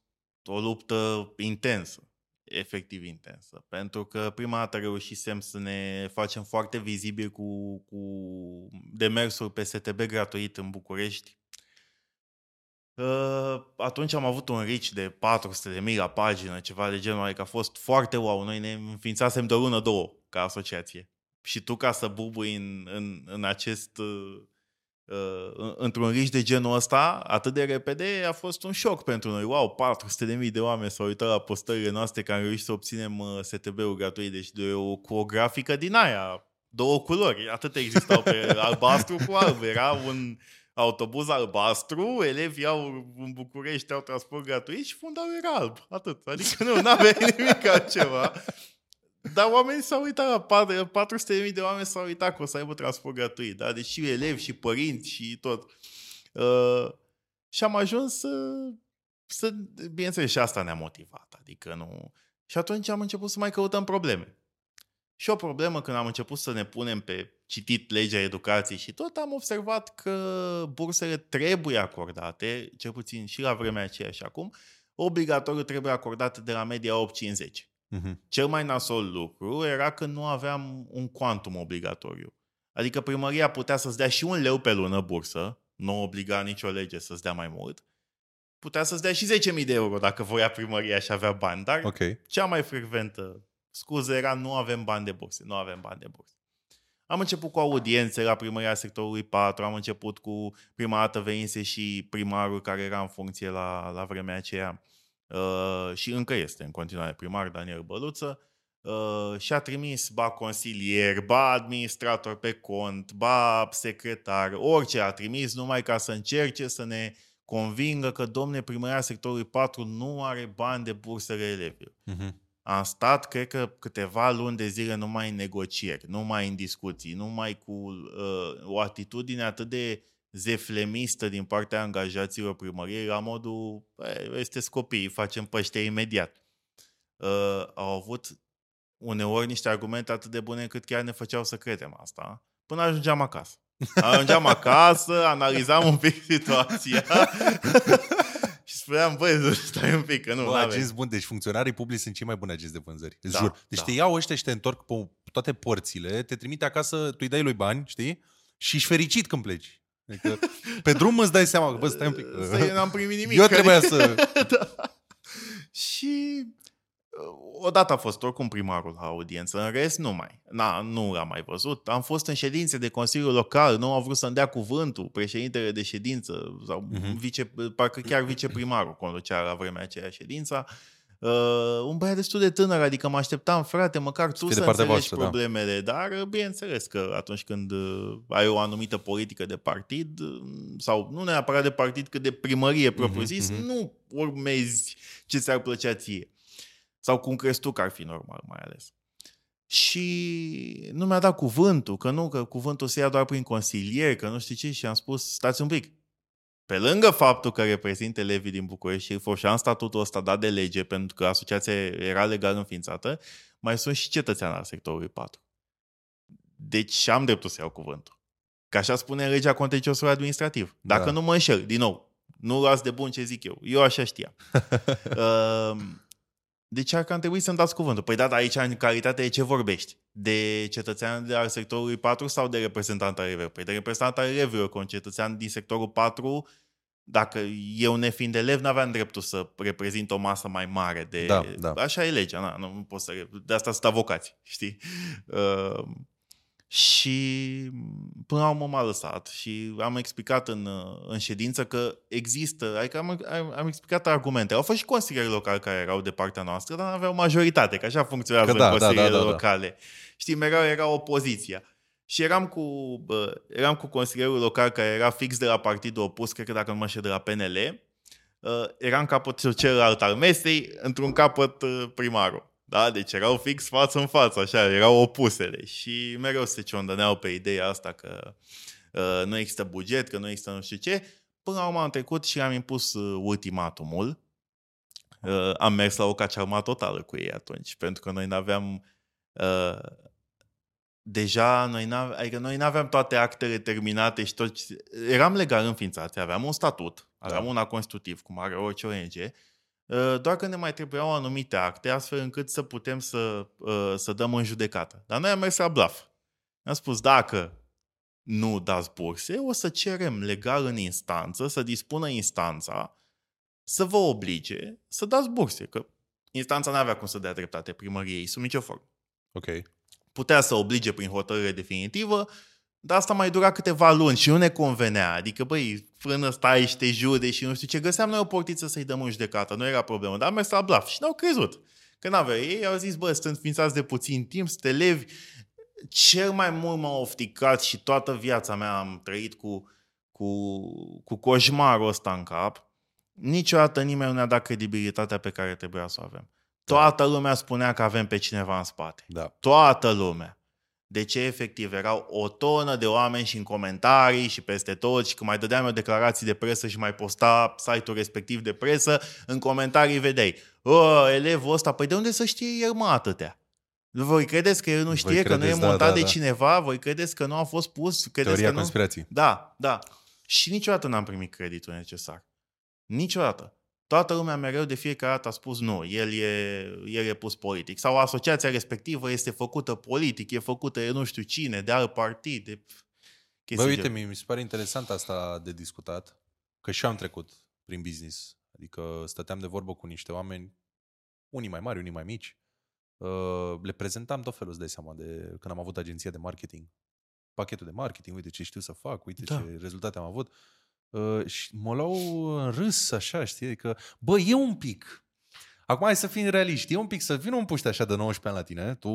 [SPEAKER 1] o luptă intensă efectiv intensă. Pentru că prima dată reușisem să ne facem foarte vizibil cu, cu demersul pe STB gratuit în București. Uh, atunci am avut un reach de 400 de mii la pagină, ceva de genul, adică a fost foarte wow. Noi ne înființasem de o lună, două ca asociație. Și tu ca să bubui în, în, în acest uh, uh, într-un riș de genul ăsta, atât de repede, a fost un șoc pentru noi. Wow, 400.000 de oameni s-au uitat la postările noastre că am reușit să obținem uh, STB-ul gratuit, deci de o, cu o grafică din aia, două culori, atât existau pe albastru cu alb. Era un autobuz albastru, elevii au în București au transport gratuit și fundalul era alb. Atât. Adică nu, n-avea nimic altceva. Dar oamenii s-au uitat, 400.000 de oameni s-au uitat că o să aibă transport gratuit, da? Deci și elevi, și părinți, și tot. Uh, și am ajuns să, să, bineînțeles, și asta ne-a motivat. Adică nu... Și atunci am început să mai căutăm probleme. Și o problemă când am început să ne punem pe citit legea educației și tot, am observat că bursele trebuie acordate, cel puțin și la vremea aceea și acum, obligatoriu trebuie acordate de la media 850. Uh-huh. Cel mai nasol lucru era că nu aveam un quantum obligatoriu. Adică primăria putea să-ți dea și un leu pe lună bursă, nu obliga nicio lege să-ți dea mai mult, putea să-ți dea și 10.000 de euro dacă voia primăria și avea bani, dar
[SPEAKER 2] okay.
[SPEAKER 1] cea mai frecventă scuză era nu avem bani de burse, nu avem bani de burse. Am început cu audiențe la primăria sectorului 4, am început cu prima dată venise și primarul care era în funcție la, la vremea aceea Uh, și încă este în continuare primar Daniel Băluță, uh, și-a trimis ba consilier, ba administrator pe cont, ba secretar, orice a trimis numai ca să încerce să ne convingă că domne primăria sectorului 4 nu are bani de bursele elevilor. Uh-huh. Am stat, cred că, câteva luni de zile numai în negocieri, numai în discuții, numai cu uh, o atitudine atât de zeflemistă din partea angajaților primăriei la modul, este copii, facem păște imediat. Uh, au avut uneori niște argumente atât de bune cât chiar ne făceau să credem asta, până ajungeam acasă. Ajungeam acasă, analizam un pic situația și spuneam, băi, stai un pic, că nu,
[SPEAKER 2] Bă, agenți bun, deci funcționarii publici sunt cei mai buni agenți de vânzări. Da, jur. Deci da. te iau ăștia și te întorc pe toate porțile, te trimite acasă, tu îi dai lui bani, știi? Și ești fericit când pleci. Adică pe drum îți dai seama că, bă, stai un pic.
[SPEAKER 1] Stai, n-am primit nimic.
[SPEAKER 2] Eu trebuia să...
[SPEAKER 1] da. Și odată a fost oricum primarul la audiență, în rest nu mai. Na, nu l-am mai văzut. Am fost în ședințe de Consiliul Local, nu au vrut să-mi dea cuvântul, președintele de ședință sau
[SPEAKER 2] Mhm.
[SPEAKER 1] vice, parcă chiar viceprimarul conducea la vremea aceea ședința. Uh, un băiat destul de tânăr, adică mă așteptam, frate, măcar tu
[SPEAKER 2] fie
[SPEAKER 1] să,
[SPEAKER 2] de partea
[SPEAKER 1] înțelegi
[SPEAKER 2] voastră, da.
[SPEAKER 1] problemele, dar uh, bineînțeles că atunci când uh, ai o anumită politică de partid, uh, sau nu neapărat de partid, cât de primărie propriu-zis,
[SPEAKER 2] mhm.
[SPEAKER 1] nu urmezi ce ți-ar plăcea ție. Sau cum crezi tu că ar fi normal, mai ales. Și nu mi-a dat cuvântul, că nu, că cuvântul se ia doar prin consilier, că nu știu ce, și am spus, stați un pic. Pe lângă faptul că reprezint elevii din București și foloseam statutul ăsta dat de lege, pentru că asociația era legal înființată, mai sunt și cetățean al sectorului 4. Deci am dreptul să iau cuvântul. Că așa spune legea contenciosului administrativ. Dacă
[SPEAKER 2] Da.
[SPEAKER 1] nu mă înșel, din nou, nu luați de bun ce zic eu. Eu așa știam. Uh, deci ar că am trebuit să-mi dați cuvântul. Păi da, dar aici în calitate de ce vorbești? De cetățean de al sectorului 4 sau de reprezentant al elevilor? Păi de reprezentant al elevilor, că un cetățean din sectorul 4, dacă eu nefiind elev, n-aveam dreptul să reprezint o masă mai mare de...
[SPEAKER 2] Da, da.
[SPEAKER 1] Așa e legea, na, nu pot să... De asta sunt avocați, știi? Uh, și până la urmă m-a lăsat și am explicat în, în ședință că există, adică am, am, am explicat argumente. Au fost și consilieri locali care erau de partea noastră, dar nu aveau majoritate, că așa funcționează
[SPEAKER 2] Că da,
[SPEAKER 1] în
[SPEAKER 2] da,
[SPEAKER 1] consilierile
[SPEAKER 2] da, da, da.
[SPEAKER 1] locale. Știi, mereu era opoziția. Și eram cu, bă, eram cu consilierul local care era fix de la partidul opus, cred că dacă nu mă știu, de la PNL. Uh, era în capăt celălalt al mesei, într-un capăt uh, primarul. Da? Deci erau fix față în față, așa, erau opusele. Și mereu se ciondăneau pe ideea asta că uh, nu există buget, că nu există nu știu ce. Până la urmă am trecut și am impus uh, ultimatumul. Uh, am mers la o cacearma totală cu ei atunci, pentru că noi n-aveam... Uh, deja noi n-aveam, adică noi n-aveam toate actele terminate și tot. Eram legal înființați, aveam un statut, aveam
[SPEAKER 2] Da.
[SPEAKER 1] un act constitutiv, cum are orice ONG, uh, doar că ne mai trebuiau anumite acte, astfel încât să putem să, uh, să dăm în judecată. Dar noi am mers la blaf. Am spus, dacă nu dați burse, o să cerem legal în instanță, să dispună instanța să vă oblige să dați burse, că instanța nu avea cum să dea dreptate primăriei sub nicio formă
[SPEAKER 2] Ok.
[SPEAKER 1] putea să oblige prin hotărâre definitivă, dar asta mai dura câteva luni și nu ne convenea. Adică, băi, frână stai și te jude și nu știu ce. Găseam noi o portiță să-i dăm în judecată, nu era problemă, dar am mers la blaf și n-au crezut. Că n-avea. Ei au zis, bă, sunt ființați de puțin timp, sunt elevi. Cel mai mult m-a ofticat și toată viața mea am trăit cu, cu, cu coșmarul ăsta în cap. Niciodată nimeni nu ne-a dat credibilitatea pe care trebuia să o avem. Toată lumea spunea că avem pe cineva în spate.
[SPEAKER 2] Da.
[SPEAKER 1] Toată lumea. De ce efectiv erau o tonă de oameni și în comentarii și peste tot și când mai dădeam eu declarații de presă și mai posta site-ul respectiv de presă, în comentarii vedeai, o, elevul ăsta, păi de unde să știe el mă atâtea? Voi credeți că el nu
[SPEAKER 2] Voi
[SPEAKER 1] știe, că nu e
[SPEAKER 2] credeți, da,
[SPEAKER 1] montat
[SPEAKER 2] da,
[SPEAKER 1] de
[SPEAKER 2] da.
[SPEAKER 1] cineva? Voi credeți că nu a fost pus? Credeți
[SPEAKER 2] Teoria
[SPEAKER 1] că nu?
[SPEAKER 2] conspirației.
[SPEAKER 1] Da, da. Și niciodată n-am primit creditul necesar. Niciodată. Toată lumea mereu de fiecare dată a spus nu, el e, el e pus politic. Sau asociația respectivă este făcută politic, e făcută de nu știu cine, de alt partid. De...
[SPEAKER 2] Bă,
[SPEAKER 1] chestii
[SPEAKER 2] uite,
[SPEAKER 1] gen-
[SPEAKER 2] mi, mi se pare interesant asta de discutat, că și eu am trecut prin business. Adică stăteam de vorbă cu niște oameni, unii mai mari, unii mai mici. Uh, le prezentam tot felul, îți dai seama, de când am avut agenția de marketing. Pachetul de marketing, uite ce știu să fac, uite
[SPEAKER 1] Da.
[SPEAKER 2] ce rezultate am avut. Uh, și mă luau în râs, așa, știi? Adică, bă, e un pic. Acum hai să fim realiști. E un pic să vină un puște așa de 19 ani la tine, tu,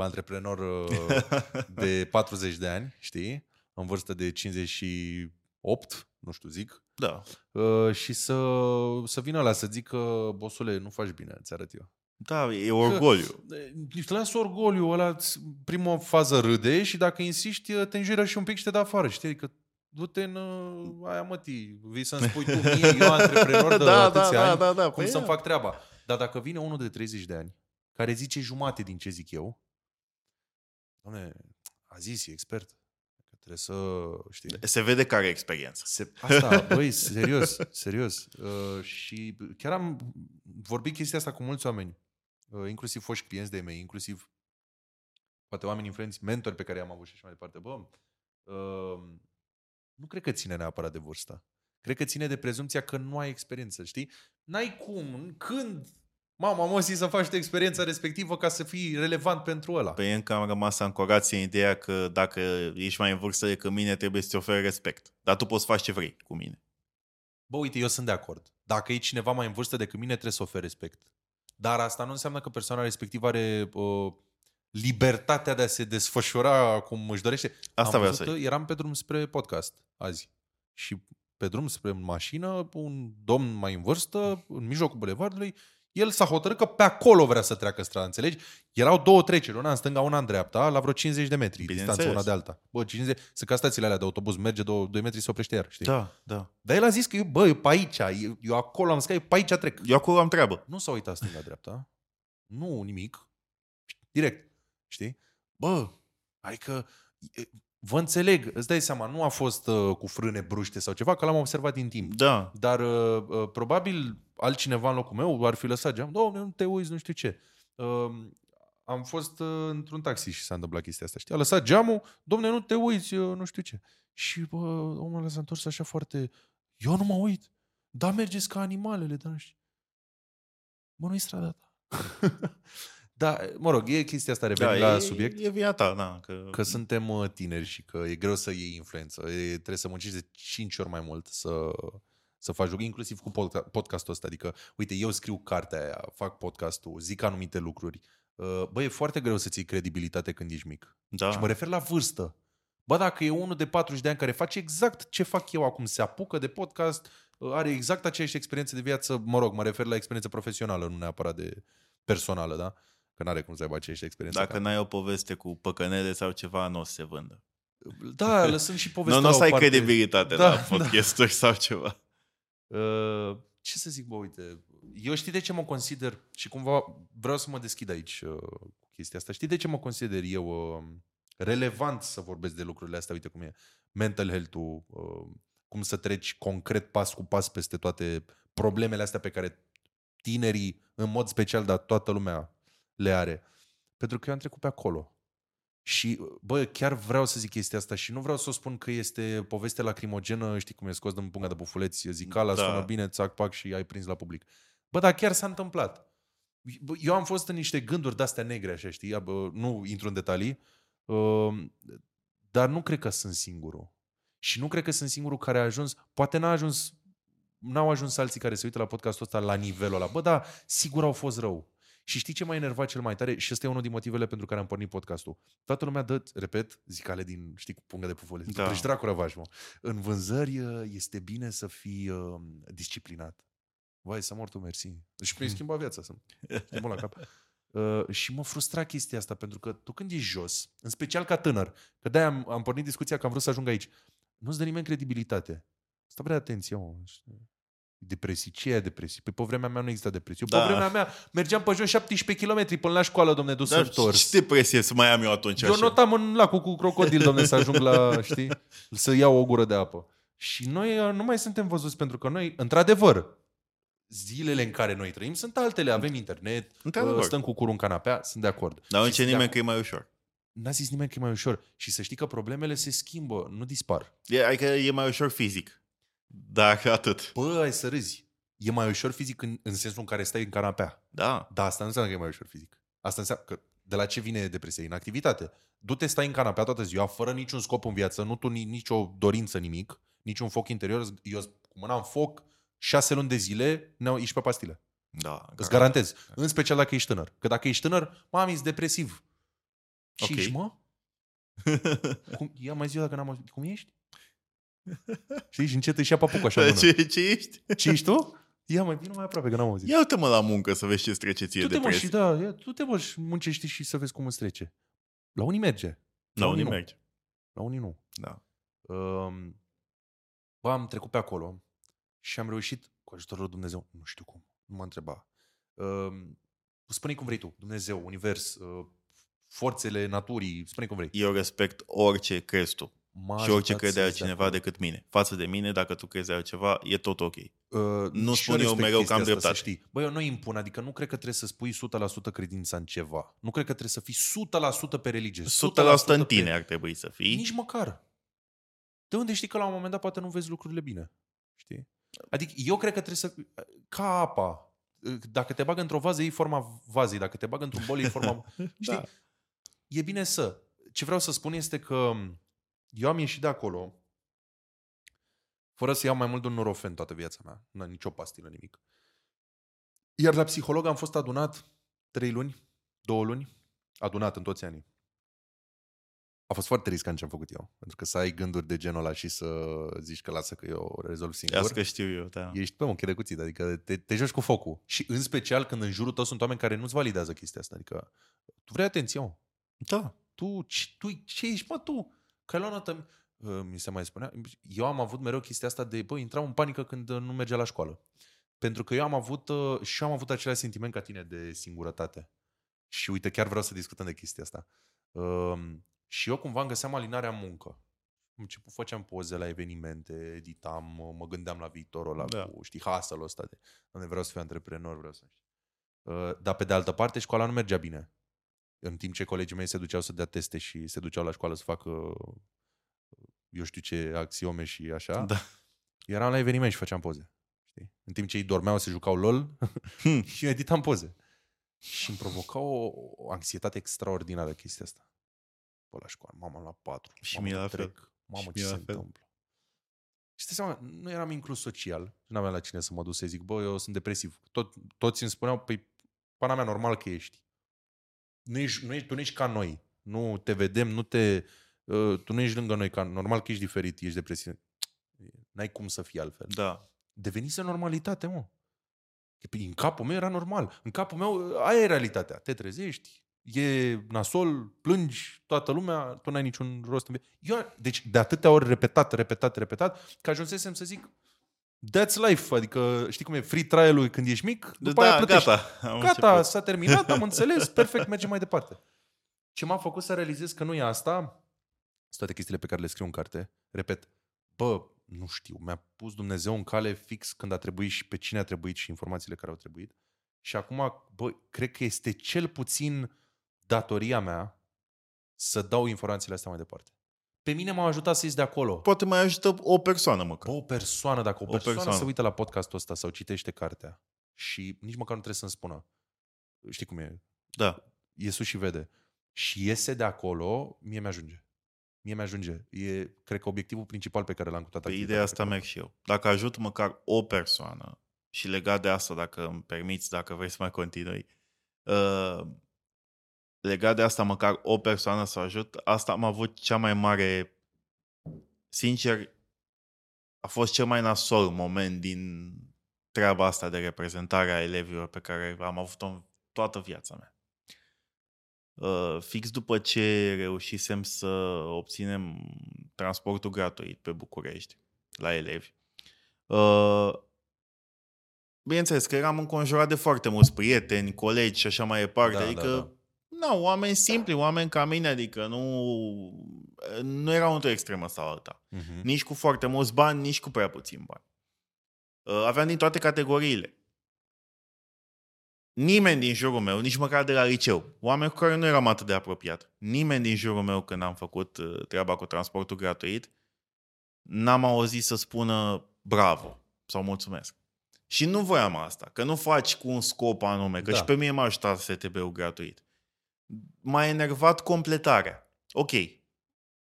[SPEAKER 2] antreprenor uh, de 40 de ani, știi? În vârstă de 58, nu știu, zic.
[SPEAKER 1] Da.
[SPEAKER 2] Uh, și să, să vină la să zică, bosule, nu faci bine, ți arăt eu.
[SPEAKER 1] Da, e orgoliu.
[SPEAKER 2] Îți lasă orgoliu ăla, îți- prima fază râde și dacă insisti, te înjură și un pic și te dă afară. Știi? Că du-te în uh, aia mătii, vii să-mi spui tu mie, eu antreprenor de
[SPEAKER 1] da,
[SPEAKER 2] atâția
[SPEAKER 1] da,
[SPEAKER 2] ani,
[SPEAKER 1] da, da,
[SPEAKER 2] cum
[SPEAKER 1] păi
[SPEAKER 2] să-mi
[SPEAKER 1] ia.
[SPEAKER 2] fac treaba. Dar dacă vine unul de 30 de ani, care zice jumate din ce zic eu, doamne, a zis, e expert. Că trebuie să, știi,
[SPEAKER 1] Se vede care e experiență.
[SPEAKER 2] se, asta, băi, serios, serios. Uh, și chiar am vorbit chestia asta cu mulți oameni, uh, inclusiv foști clienți de mei, inclusiv poate oameni influenți, mentori pe care i-am avut și așa mai departe. Bă, uh, nu cred că ține neapărat de vârstă. Cred că ține de prezumția că nu ai experiență, știi? N-ai cum, când Mama, am să faci experiența respectivă ca să fii relevant pentru ăla.
[SPEAKER 1] Pe încă am rămas ancorați în ideea că dacă ești mai în vârstă decât mine, trebuie să-ți oferi respect. Dar tu poți să faci ce vrei cu mine.
[SPEAKER 2] Bă, uite, eu sunt de acord. Dacă e cineva mai în vârstă decât mine, trebuie să oferi respect. Dar asta nu înseamnă că persoana respectivă are uh, libertatea de a se desfășura cum își dorește.
[SPEAKER 1] Asta
[SPEAKER 2] Am
[SPEAKER 1] vreau
[SPEAKER 2] văzut
[SPEAKER 1] să
[SPEAKER 2] că Eram pe drum spre podcast azi. Și pe drum spre mașină, un domn mai în vârstă, în mijlocul bulevardului, el s-a hotărât că pe acolo vrea să treacă strada, înțelegi? Erau două treceri, una în stânga, una în dreapta, la vreo 50 de metri distanță una de alta. Bă, 50, sunt ca stațiile alea de autobuz, merge 2, 2 metri, se oprește iar, știi?
[SPEAKER 1] Da, da.
[SPEAKER 2] Dar el a zis că eu, bă, eu pe aici, eu, eu acolo am zis că eu pe aici trec.
[SPEAKER 1] Eu acolo am treabă.
[SPEAKER 2] Nu s-a uitat stânga-dreapta. Nu, nimic. Direct. Știi? Bă, adică e, vă înțeleg, îți dai seama, nu a fost uh, cu frâne bruște sau ceva, că l-am observat din timp.
[SPEAKER 1] Da.
[SPEAKER 2] Dar uh, uh, probabil altcineva în locul meu ar fi lăsat geam. Doamne, nu te uiți, nu știu ce. Uh, am fost uh, într-un taxi și s-a întâmplat chestia asta. Știi? A lăsat geamul, domne, nu te uiți, uh, nu știu ce. Și bă, omul ăla s-a întors așa foarte... Eu nu mă uit. Da, mergeți ca animalele, dar nu știu. Bă, nu-i strada ta. da, mă rog, e chestia asta, revenind
[SPEAKER 1] da,
[SPEAKER 2] la
[SPEAKER 1] e,
[SPEAKER 2] subiect.
[SPEAKER 1] E vina ta, da. Că...
[SPEAKER 2] Că suntem uh, tineri și că e greu să iei influență. E, trebuie să muncești de 5 ori mai mult să, să faci lucruri, inclusiv cu podca- podcastul ăsta. Adică, uite, eu scriu cartea aia, fac podcastul, zic anumite lucruri. Uh, Bă, e foarte greu să ții credibilitate când ești mic.
[SPEAKER 1] Da.
[SPEAKER 2] Și mă refer la vârstă. Bă, dacă e unul de 40 de ani care face exact ce fac eu acum, se apucă de podcast, uh, are exact aceeași experiență de viață, mă rog, mă refer la experiență profesională, nu neapărat de personală, da? Că n-are cum să aibă aceeași experiență.
[SPEAKER 1] Dacă
[SPEAKER 2] ca-
[SPEAKER 1] n-ai o poveste cu păcănele sau ceva, nu o să se vândă.
[SPEAKER 2] Da, lăsând și povestea
[SPEAKER 1] Nu, nu o
[SPEAKER 2] la
[SPEAKER 1] să
[SPEAKER 2] o
[SPEAKER 1] ai
[SPEAKER 2] parte.
[SPEAKER 1] credibilitate
[SPEAKER 2] Da,
[SPEAKER 1] la podcasturi sau ceva.
[SPEAKER 2] Uh, ce să zic, bă, uite, eu știi de ce mă consider, și cumva vreau să mă deschid aici uh, cu chestia asta, știi de ce mă consider eu uh, relevant să vorbesc de lucrurile astea, uite cum e mental health-ul, uh, cum să treci concret pas cu pas peste toate problemele astea pe care tinerii, în mod special, dar toată lumea le are. Pentru că eu am trecut pe acolo. Și, bă, chiar vreau să zic chestia asta și nu vreau să o spun că este poveste lacrimogenă, știi cum e scos din punga de bufuleți, zicala,
[SPEAKER 1] Da.
[SPEAKER 2] da. sună bine, țac, pac și ai prins la public. Bă, dar chiar s-a întâmplat. Bă, Eu am fost în niște gânduri de-astea negre, așa, știi? Bă, nu intru în detalii, uh, dar nu cred că sunt singurul. Și nu cred că sunt singurul care a ajuns, poate n-a ajuns, n-au ajuns alții care se uită la podcastul ăsta la nivelul ăla. Bă, da, sigur au fost rău. Și știi ce m-a enervat cel mai tare? Și ăsta e unul din motivele pentru care am pornit podcastul. Toată lumea dă, repet, zicale din, știi, cu pungă de pufole.
[SPEAKER 1] Da.
[SPEAKER 2] Da. Deci dracu răvaș, mă. În vânzări uh, este bine să fii uh, disciplinat. Vai, să mor tu, mersi. Și mi-ai schimbat viața, să știi, mă la cap. Uh, și mă frustra chestia asta, pentru că tu când ești jos, în special ca tânăr, că de-aia am, am pornit discuția că am vrut să ajung aici, nu-ți dă nimeni credibilitate. Stă prea atenție, mă. Depresii. Ce e depresii? Păi pe vremea mea nu exista depresii. Eu
[SPEAKER 1] Da.
[SPEAKER 2] pe vremea mea mergeam pe jos 17 km până la școală, domne, dus
[SPEAKER 1] Dar
[SPEAKER 2] întors.
[SPEAKER 1] ce depresie să mai am eu atunci
[SPEAKER 2] Eu
[SPEAKER 1] așa?
[SPEAKER 2] notam în lacul cu crocodil, domne, să ajung la, știi, să iau o gură de apă. Și noi uh, nu mai suntem văzuți pentru că noi, într-adevăr, zilele în care noi trăim sunt altele. Avem internet,
[SPEAKER 1] Într-adevăr.
[SPEAKER 2] uh, stăm cu curul în canapea, sunt de acord.
[SPEAKER 1] Dar nu
[SPEAKER 2] Și
[SPEAKER 1] zice
[SPEAKER 2] sunt de
[SPEAKER 1] nimeni că e mai ușor.
[SPEAKER 2] N-a zis nimeni că e mai ușor. Și să știi că problemele se schimbă, nu dispar.
[SPEAKER 1] E, adică e mai ușor fizic. Dar atât.
[SPEAKER 2] Bă, ai să râzi. E mai ușor fizic în, în sensul în care stai în canapea.
[SPEAKER 1] Da.
[SPEAKER 2] Dar asta nu înseamnă că e mai ușor fizic. Asta înseamnă că de la ce vine depresia? Inactivitate. Du-te, stai în canapea toată ziua, fără niciun scop în viață, nu tu ni- nicio dorință, nimic, niciun foc interior. Eu cu mâna în foc, șase luni de zile, ne ești pe pastile.
[SPEAKER 1] Da.
[SPEAKER 2] Îți garantez. În special dacă ești tânăr. Că dacă ești tânăr, mami, ești depresiv. Ce
[SPEAKER 1] Ok.
[SPEAKER 2] ești, mă? Cum, ia mai zi dacă n-am auzit. Cum ești? Știi? Și încet își ia papuc așa în mână.
[SPEAKER 1] Ce, ce ești?
[SPEAKER 2] Ce ești tu? Ia mai vină mai aproape, că n-am auzit.
[SPEAKER 1] Ia uite-mă la muncă să vezi ce-ți trece ție
[SPEAKER 2] Tu te mă
[SPEAKER 1] depresie.
[SPEAKER 2] și da, ia, tu te mă și muncești și să vezi cum îți trece. La unii merge.
[SPEAKER 1] La unii
[SPEAKER 2] nu.
[SPEAKER 1] merge.
[SPEAKER 2] La unii nu.
[SPEAKER 1] Da.
[SPEAKER 2] Um, bă, am trecut pe acolo și am reușit, cu ajutorul lui Dumnezeu, nu știu cum, nu mă întreba. Um, spune cum vrei tu, Dumnezeu, univers, uh, forțele naturii, spune cum vrei.
[SPEAKER 1] Eu respect orice crezi tu.
[SPEAKER 2] M-a
[SPEAKER 1] și orice
[SPEAKER 2] ajutat
[SPEAKER 1] crede
[SPEAKER 2] să ies de
[SPEAKER 1] altcineva
[SPEAKER 2] acolo.
[SPEAKER 1] decât mine. Față de mine, dacă tu crezi altceva, e tot ok.
[SPEAKER 2] Uh,
[SPEAKER 1] Nu
[SPEAKER 2] și
[SPEAKER 1] spun eu
[SPEAKER 2] respect
[SPEAKER 1] mereu că
[SPEAKER 2] chestia
[SPEAKER 1] am
[SPEAKER 2] asta,
[SPEAKER 1] dreptate.
[SPEAKER 2] Să știi. Bă, eu nu impun, adică nu cred că trebuie să spui 100% credința în ceva. Nu cred că trebuie să fii 100% pe religie.
[SPEAKER 1] 100% în
[SPEAKER 2] pe-
[SPEAKER 1] tine ar trebui să fii.
[SPEAKER 2] Nici măcar. De unde știi că la un moment dat poate nu vezi lucrurile bine? Știi? Adică eu cred că trebuie să... Ca apa. Dacă te bagă într-o vază, e forma vazei. Dacă te bagă într-un bol, e forma... Știi?
[SPEAKER 1] Da.
[SPEAKER 2] E bine să. Ce vreau să spun este că eu am ieșit de acolo fără să iau mai mult de un norofen toată viața mea. Nu am nicio pastilă, nimic. Iar la psiholog am fost adunat trei luni, două luni, adunat în toți anii. A fost foarte riscant ce am făcut eu. Pentru că să ai gânduri de genul ăla și să zici că lasă că eu rezolv singur.
[SPEAKER 1] Asta că știu eu, da.
[SPEAKER 2] Ești pe un de cuțit, adică te, te joci cu focul. Și în special când în jurul tău sunt oameni care nu-ți validează chestia asta. Adică tu vrei atenție, mă.
[SPEAKER 1] Da.
[SPEAKER 2] Tu, ce- tu, ce ești, mă, tu? Că ai luat notă... Uh, Mi se mai spunea... Eu am avut mereu chestia asta de, bă, intram în panică când uh, nu mergea la școală. Pentru că eu am avut, uh, și eu am avut același sentiment ca tine de singurătate. Și uite, chiar vreau să discutăm de chestia asta. Um, și eu cumva îmi găseam alinarea în muncă. Am început, făceam poze la evenimente, editam, mă- mă gândeam la viitorul ăla,
[SPEAKER 1] Da.
[SPEAKER 2] da. cu, știi, hustle-ul ăsta de, "Doamne, vreau să fiu antreprenor, vreau să știi. Uh, Dar pe de altă parte, școala nu mergea bine. În timp ce colegii mei se duceau să dea teste și se duceau la școală să facă eu știu ce axiome și așa,
[SPEAKER 1] Da.
[SPEAKER 2] eram la eveniment și făceam poze. Știi? În timp ce ei dormeau, se jucau LOL și eu editam poze. Și îmi provoca o, o anxietate extraordinară chestia asta. Bă, la școală, mama la patru.
[SPEAKER 1] Și
[SPEAKER 2] mamă,
[SPEAKER 1] mie
[SPEAKER 2] că
[SPEAKER 1] la fel.
[SPEAKER 2] trec, Mamă,
[SPEAKER 1] Și
[SPEAKER 2] ce
[SPEAKER 1] mie
[SPEAKER 2] se
[SPEAKER 1] la fel.
[SPEAKER 2] întâmplă? Și stai seama, nu eram inclus social. Nu aveam la cine să mă duc să zic, bă, eu sunt depresiv. Tot, toți îmi spuneau, păi, pana mea, normal că ești. Nu ești, nu ești, tu nu ești ca noi. Nu te vedem, nu te... Uh, tu nu ești lângă noi, ca normal că ești diferit, ești depresiv. N-ai cum să fii altfel
[SPEAKER 1] Da.
[SPEAKER 2] devenise normalitate, mă. Păi în capul meu era normal. În capul meu, aia e realitatea. Te trezești, e nasol, plângi, toată lumea, tu n-ai niciun rost în vie- Eu, deci de atâtea ori repetat, repetat, repetat, că ajunsesem să zic that's life, adică știi cum e free trial-ul când ești mic, după
[SPEAKER 1] da,
[SPEAKER 2] aia plătești.
[SPEAKER 1] gata. Am
[SPEAKER 2] Gata,
[SPEAKER 1] început.
[SPEAKER 2] s-a terminat, am înțeles, perfect, mergem mai departe. Ce m-a făcut să realizez că nu e asta, sunt toate chestiile pe care le scriu în carte. Repet, bă, nu știu, mi-a pus Dumnezeu în cale fix când a trebuit și pe cine a trebuit și informațiile care au trebuit. Și acum, bă, cred că este cel puțin datoria mea să dau informațiile astea mai departe. Pe mine m-a ajutat să ies de acolo.
[SPEAKER 1] Poate mai ajută o persoană măcar.
[SPEAKER 2] Bă, o persoană, dacă o,
[SPEAKER 1] O
[SPEAKER 2] persoană,
[SPEAKER 1] persoană.
[SPEAKER 2] se uită la podcastul ăsta sau citește cartea și nici măcar nu trebuie să-mi spună. Știi cum e?
[SPEAKER 1] Da.
[SPEAKER 2] E sus și vede. Și iese de acolo, mie mi-ajunge. Mie mi-ajunge. E, cred că, obiectivul principal pe care l-am cu toată
[SPEAKER 1] Pe
[SPEAKER 2] activitatea
[SPEAKER 1] ideea asta
[SPEAKER 2] pe care-
[SPEAKER 1] merg și eu. Dacă ajut măcar o persoană și legat de asta, dacă îmi permiți, dacă vrei să mai continui, uh, legat de asta măcar o persoană să ajut, asta am avut cea mai mare, sincer, a fost cel mai nasol moment din treaba asta de reprezentare a elevilor pe care am avut-o în toată viața mea. Uh, fix după ce reușisem să obținem transportul gratuit pe București la elevi. Uh, bineînțeles că eram înconjurat de foarte mulți prieteni, colegi și așa mai departe.
[SPEAKER 2] Da,
[SPEAKER 1] adică,
[SPEAKER 2] da, da.
[SPEAKER 1] Na, oameni simpli, oameni ca mine, adică nu, nu erau într-o extremă sau alta.
[SPEAKER 2] Mhm.
[SPEAKER 1] Nici cu foarte mulți bani, nici cu prea puțin bani. Uh, Aveam din toate categoriile. Nimeni din jurul meu, nici măcar de la liceu, oameni cu care nu eram atât de apropiat, nimeni din jurul meu când am făcut uh, treaba cu transportul gratuit, n-am auzit să spună bravo sau mulțumesc. Și nu voiam asta, că nu faci cu un scop anume, că
[SPEAKER 2] Da.
[SPEAKER 1] și pe mine m-a ajutat STB-ul gratuit. M-a enervat completarea. Ok,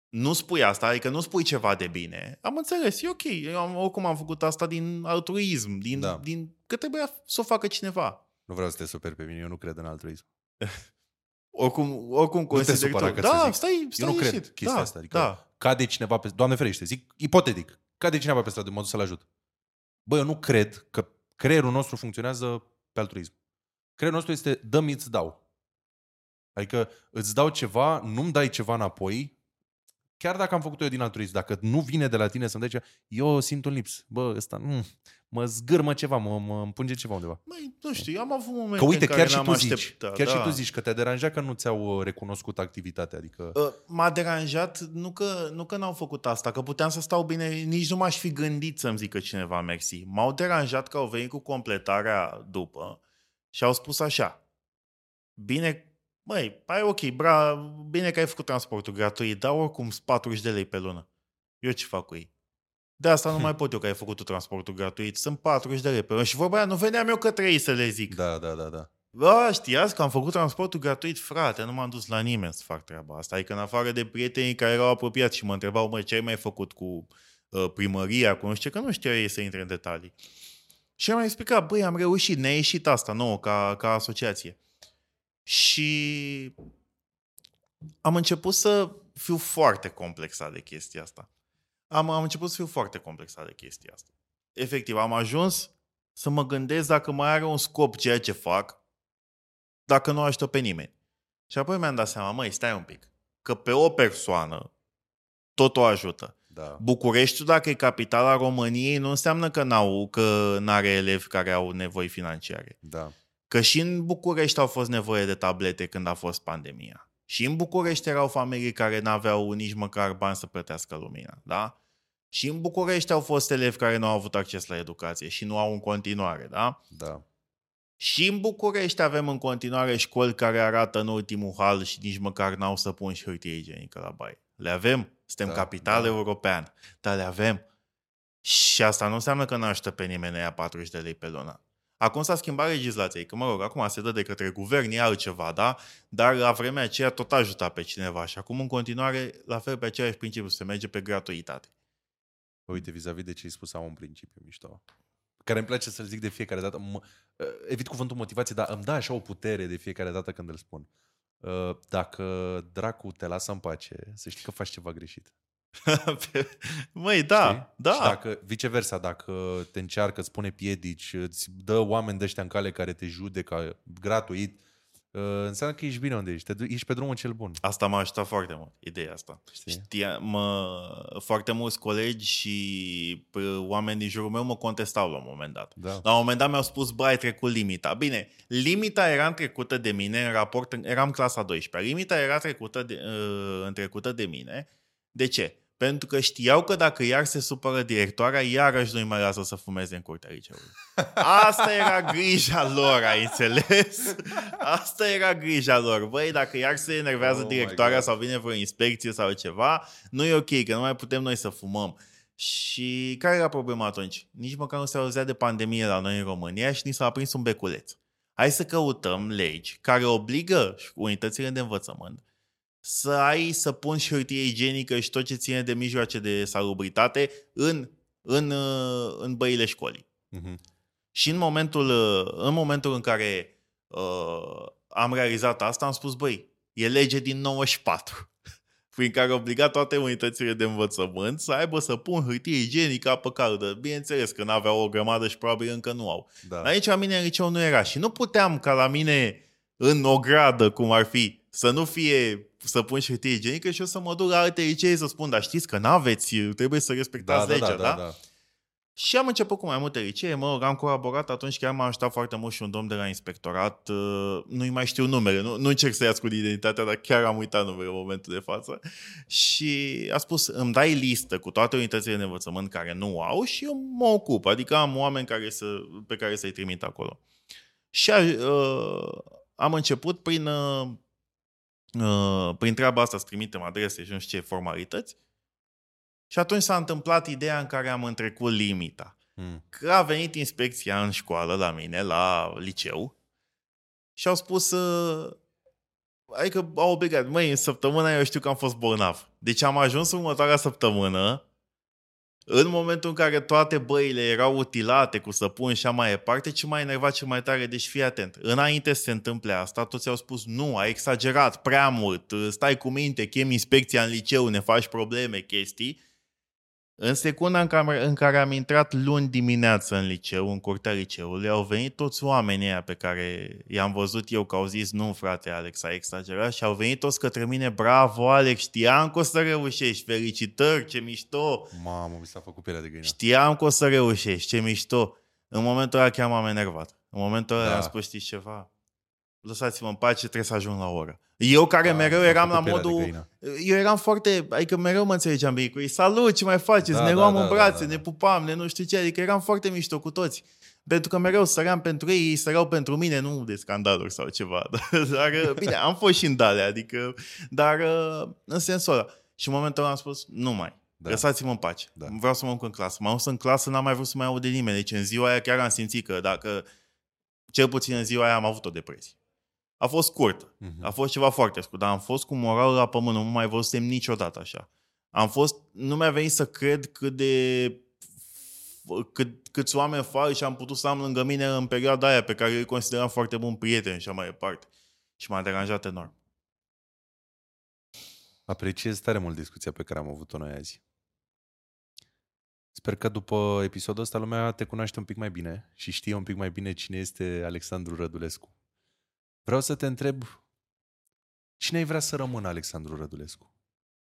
[SPEAKER 1] nu spui asta, adică nu spui ceva de bine. Am înțeles, e ok. Eu am, oricum am făcut asta din altruism, din,
[SPEAKER 2] Da.
[SPEAKER 1] din, că trebuia să o facă cineva.
[SPEAKER 2] Nu vreau să te superi pe mine, eu nu cred în altruism.
[SPEAKER 1] Oricum, oricum
[SPEAKER 2] te
[SPEAKER 1] consider
[SPEAKER 2] supăra
[SPEAKER 1] tu.
[SPEAKER 2] că
[SPEAKER 1] Da,
[SPEAKER 2] ți zic.
[SPEAKER 1] stai, stai
[SPEAKER 2] Eu nu cred
[SPEAKER 1] ieșit.
[SPEAKER 2] chestia
[SPEAKER 1] da,
[SPEAKER 2] asta. Adică
[SPEAKER 1] Da,
[SPEAKER 2] cade cineva pe... Doamne ferește, zic ipotetic. Cade cineva pe stradă, mă duc să-l ajut. Bă, eu nu cred că creierul nostru funcționează pe altruism. Creierul nostru este dă-mi, îți dau. Adică îți dau ceva, nu-mi dai ceva înapoi, chiar dacă am făcut eu din altruism, dacă nu vine de la tine să-mi dai ceva, eu simt un lips. Bă, ăsta, mm, mă zgârmă ceva, mă, mă împunge ceva undeva.
[SPEAKER 1] Măi, nu știu, eu am avut momente
[SPEAKER 2] Că uite,
[SPEAKER 1] în care
[SPEAKER 2] chiar și
[SPEAKER 1] n-am
[SPEAKER 2] tu zici,
[SPEAKER 1] așteptat.
[SPEAKER 2] chiar
[SPEAKER 1] da.
[SPEAKER 2] și tu zici că te-a deranjat că nu ți-au uh, recunoscut activitatea. Adică,
[SPEAKER 1] Uh, M-a deranjat, nu că, nu că n-au făcut asta, că puteam să stau bine, nici nu m-aș fi gândit să-mi zică cineva mersi. M-au deranjat că au venit cu completarea după și au spus așa, bine, măi, ai ok, bra, bine că ai făcut transportul gratuit, dar oricum sunt 40 de lei pe lună. Eu ce fac cu ei? De asta nu mai pot eu că ai făcut tu transportul gratuit. Sunt 40 de lei pe lună. Și vorba aia, nu veneam eu că trei să le zic.
[SPEAKER 2] Da, da, da, da.
[SPEAKER 1] Bă, știați că am făcut transportul gratuit, frate, nu m-am dus la nimeni să fac treaba asta. Adică în afară de prietenii care erau apropiați și mă întrebau, mă, ce ai mai făcut cu uh, primăria, cu nu știu ce, că nu știu ei să intre în detalii. Și am explicat, băi, am reușit, ne-a ieșit asta nouă ca, ca asociație. Și am început să fiu foarte complexat de chestia asta. Am, am început să fiu foarte complexat de chestia asta. Efectiv, am ajuns să mă gândesc dacă mai are un scop ceea ce fac, dacă nu ajută pe nimeni. Și apoi mi-am dat seama, măi, stai un pic, că pe o persoană tot o ajută.
[SPEAKER 2] Da.
[SPEAKER 1] Bucureștiul, dacă e capitala României, nu înseamnă că n-au, că n-are elevi care au nevoi financiare.
[SPEAKER 2] Da.
[SPEAKER 1] Că și în București au fost nevoie de tablete când a fost pandemia. Și în București erau familii care n-aveau nici măcar bani să plătească lumina, da? Și în București au fost elevi care nu au avut acces la educație și nu au în continuare, da?
[SPEAKER 2] Da.
[SPEAKER 1] Și în București avem în continuare școli care arată în ultimul hal și nici măcar n-au să pun și hârtie igienică la baie. Le avem, suntem
[SPEAKER 2] Da,
[SPEAKER 1] da, capitală
[SPEAKER 2] da.
[SPEAKER 1] da. europeană, dar le avem. Și asta nu înseamnă că nu ajută pe nimeni ea 40 de lei pe lună. Acum s-a schimbat legislația, că mă rog, acum se dă de către guvern, e altceva, da? Dar la vremea aceea tot ajuta pe cineva și acum în continuare, la fel pe același principiu, se merge pe gratuitate.
[SPEAKER 2] Uite, vis-a-vis de ce ai spus, am un principiu mișto. Care îmi place să-l zic de fiecare dată. M- evit cuvântul motivație, dar îmi dă așa o putere de fiecare dată când îl spun. Uh, Dacă dracu te lasă în pace, să știi că faci ceva greșit.
[SPEAKER 1] Măi, da,
[SPEAKER 2] Știi?
[SPEAKER 1] da.
[SPEAKER 2] Și dacă, viceversa, dacă te încearcă, îți pune piedici, îți dă oameni de ăștia în cale care te judecă gratuit, uh, înseamnă că ești bine unde ești. Te du- ești pe drumul cel bun.
[SPEAKER 1] Asta m-a ajutat foarte mult, ideea asta.
[SPEAKER 2] Știi?
[SPEAKER 1] Știa, mă, foarte mulți colegi și pă, oameni din jurul meu mă contestau la un moment dat.
[SPEAKER 2] Da.
[SPEAKER 1] La un moment dat mi-au spus, bă, ai trecut limita. Bine, limita era trecută de mine în raport, eram clasa 12 Limita era trecută de, uh, trecută de mine. De ce? Pentru că știau că dacă iar se supără directoarea, iarăși nu-i mai lasă să fumeze în curtea liceului. Asta era grija lor, ai înțeles? Asta era grija lor. Băi, dacă iar se enervează
[SPEAKER 2] Oh
[SPEAKER 1] oh
[SPEAKER 2] my
[SPEAKER 1] directoarea
[SPEAKER 2] God.
[SPEAKER 1] sau vine vreo inspecție sau ceva, nu e ok, că nu mai putem noi să fumăm. Și care era problema atunci? Nici măcar nu se auzea de pandemie la noi în România și ni s-a aprins un beculeț. Hai să căutăm legi care obligă unitățile de învățământ să ai să pun și hârtie igienică și tot ce ține de mijloace de salubritate în, în, uh, în băile școlii.
[SPEAKER 2] Mhm.
[SPEAKER 1] Și în momentul, uh, în momentul în care uh, am realizat asta, am spus, băi, e lege din 94, prin care obliga toate unitățile de învățământ să aibă să pun hârtie igienică apă caldă. Bineînțeles că n-aveau o grămadă și probabil încă nu au.
[SPEAKER 2] Da.
[SPEAKER 1] Aici la mine în liceu nu era și nu puteam ca la mine în o gradă, cum ar fi, să nu fie să pun și hârtie igienică și eu să mă duc la alte licee să spun, dar știți că n-aveți, trebuie să respectați legea, da? Și am început cu mai multe licee, mă rog, am colaborat atunci, chiar m-a ajutat foarte mult și un domn de la inspectorat, uh, nu-i mai știu numele, nu, nu încerc să-i ascund identitatea, dar chiar am uitat numele în momentul de față. Și a spus, îmi dai listă cu toate unitățile de învățământ care nu au și eu mă ocup, adică am oameni care să, pe care să-i trimit acolo. Și a, uh, am început prin, uh, uh, prin treaba asta să trimitem adrese și nu știu ce formalități. Și atunci s-a întâmplat ideea în care am întrecut limita.
[SPEAKER 2] Mm.
[SPEAKER 1] Că a venit inspecția în școală la mine, la liceu, și au spus, uh, adică au obligat, măi, în săptămâna eu știu că am fost bolnav. Deci am ajuns următoarea săptămână, în momentul în care toate băile erau utilate cu săpun și așa mai departe, ce mai enervat ce mai tare, deci fii atent. Înainte să se întâmple asta, toți au spus, nu, ai exagerat prea mult, stai cu minte, chem inspecția în liceu, ne faci probleme, chestii. În secunda în care, în care am intrat luni dimineață în liceu, în curtea liceului, au venit toți oamenii ăia pe care i-am văzut eu că au zis, nu frate Alex, ai exagerat și au venit toți către mine, bravo Alex, știam că o să reușești, felicitări, ce mișto,
[SPEAKER 2] Mamă, mi s-a făcut pielea de găină.
[SPEAKER 1] știam că o să reușești, ce mișto. În momentul ăla chiar m-am enervat. În momentul ăla
[SPEAKER 2] Da.
[SPEAKER 1] am spus, știți ceva? Lăsați-mă în pace, trebuie să ajung la oră. Eu care
[SPEAKER 2] Da,
[SPEAKER 1] mereu
[SPEAKER 2] mi s-a
[SPEAKER 1] eram la
[SPEAKER 2] făcut pielea de
[SPEAKER 1] modul...
[SPEAKER 2] găină.
[SPEAKER 1] Eu eram foarte... Adică mereu mă înțelegeam bine cu ei. Salut, ce mai faceți?
[SPEAKER 2] Da,
[SPEAKER 1] ne
[SPEAKER 2] da,
[SPEAKER 1] luam
[SPEAKER 2] da,
[SPEAKER 1] în
[SPEAKER 2] da,
[SPEAKER 1] brațe,
[SPEAKER 2] da, da.
[SPEAKER 1] ne pupam, ne nu știu ce. Adică eram foarte mișto cu toți. Pentru că mereu săream pentru ei, ei săreau pentru mine, nu de scandaluri sau ceva. Dar, bine, am fost și în dale, adică... Dar în sensul ăla. Și în momentul ăla am spus, nu mai. Da. Lăsați-mă în pace.
[SPEAKER 2] Da.
[SPEAKER 1] Vreau să mă duc în clasă. M-am dus în clasă, n-am mai vrut să mai aud de nimeni. Deci în ziua aia chiar am simțit că dacă, cel puțin în ziua aia am avut o depresie. A fost scurt.
[SPEAKER 2] Mhm.
[SPEAKER 1] A fost ceva foarte scurt, dar am fost cu moral la pământ, nu mai văzusem niciodată așa. Am fost, nu mi-a venit să cred cât de cât, câți oameni fac și am putut să am lângă mine în perioada aia pe care eu îi consideram foarte bun prieten și așa mai departe. Și m-a deranjat enorm.
[SPEAKER 2] Apreciez tare mult discuția pe care am avut-o noi azi. Sper că după episodul ăsta lumea te cunoaște un pic mai bine și știe un pic mai bine cine este Alexandru Rădulescu. Vreau să te întreb, cine ai vrea să rămână Alexandru Rădulescu?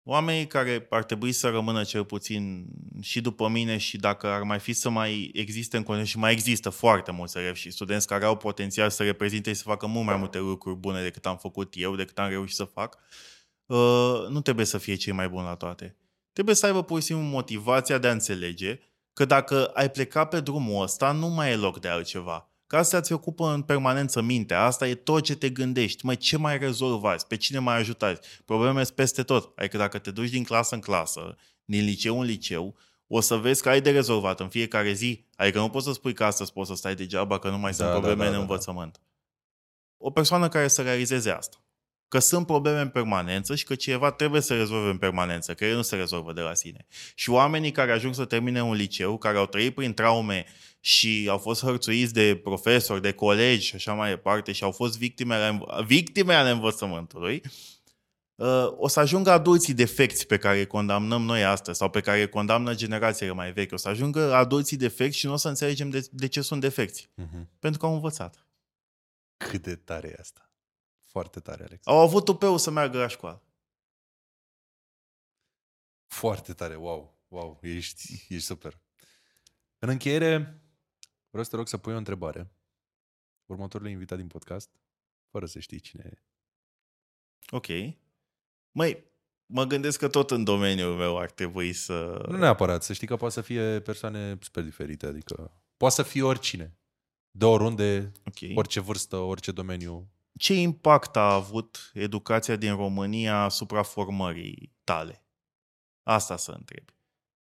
[SPEAKER 1] Oamenii care ar trebui să rămână cel puțin și după mine și dacă ar mai fi să mai existe în continuare și mai există foarte mulți elevi și studenți care au potențial să reprezinte și să facă mult mai multe lucruri bune decât am făcut eu, decât am reușit să fac, uh, nu trebuie să fie cei mai buni la toate. Trebuie să aibă pur și simplu motivația de a înțelege că dacă ai plecat pe drumul ăsta, nu mai e loc de altceva. Că asta ți ocupă în permanență mintea. Asta e tot ce te gândești. Mai ce mai rezolvați? Pe cine mai ajutați? Probleme sunt peste tot. Adică dacă te duci din clasă în clasă, din liceu în liceu, o să vezi că ai de rezolvat în fiecare zi. Adică nu poți să spui că astăzi poți să stai degeaba, că nu mai
[SPEAKER 2] Da,
[SPEAKER 1] sunt
[SPEAKER 2] da,
[SPEAKER 1] probleme
[SPEAKER 2] da,
[SPEAKER 1] în
[SPEAKER 2] da, da.
[SPEAKER 1] învățământ. O persoană care să realizeze asta. Că sunt probleme în permanență și că cineva trebuie să rezolve în permanență, că ele nu se rezolvă de la sine. Și oamenii care ajung să termine un liceu, care au trăit prin traume și au fost hărțuiți de profesori, de colegi și așa mai departe și au fost victime ale, victime ale învățământului, uh, o să ajungă adulții defecți pe care îi condamnăm noi astăzi sau pe care îi condamnă generațiile mai vechi. O să ajungă adulții defecți și nu o să înțelegem de, de ce sunt defecți.
[SPEAKER 2] Mhm.
[SPEAKER 1] Pentru că au învățat.
[SPEAKER 2] Cât de tare e asta. Foarte tare, Alex.
[SPEAKER 1] Au avut tupeu să meargă la școală.
[SPEAKER 2] Foarte tare, wow, wow, ești, ești super. În încheiere, vreau să te rog să pui o întrebare. Următorul invitat din podcast, fără să știi cine e.
[SPEAKER 1] Ok. Măi, mă gândesc că tot în domeniul meu ar trebui să...
[SPEAKER 2] Nu neapărat, să știi că poate să fie persoane super diferite, adică poate să fie oricine. De oriunde,
[SPEAKER 1] Ok.
[SPEAKER 2] orice vârstă, orice domeniu.
[SPEAKER 1] Ce impact a avut educația din România asupra formării tale? Asta să întreb.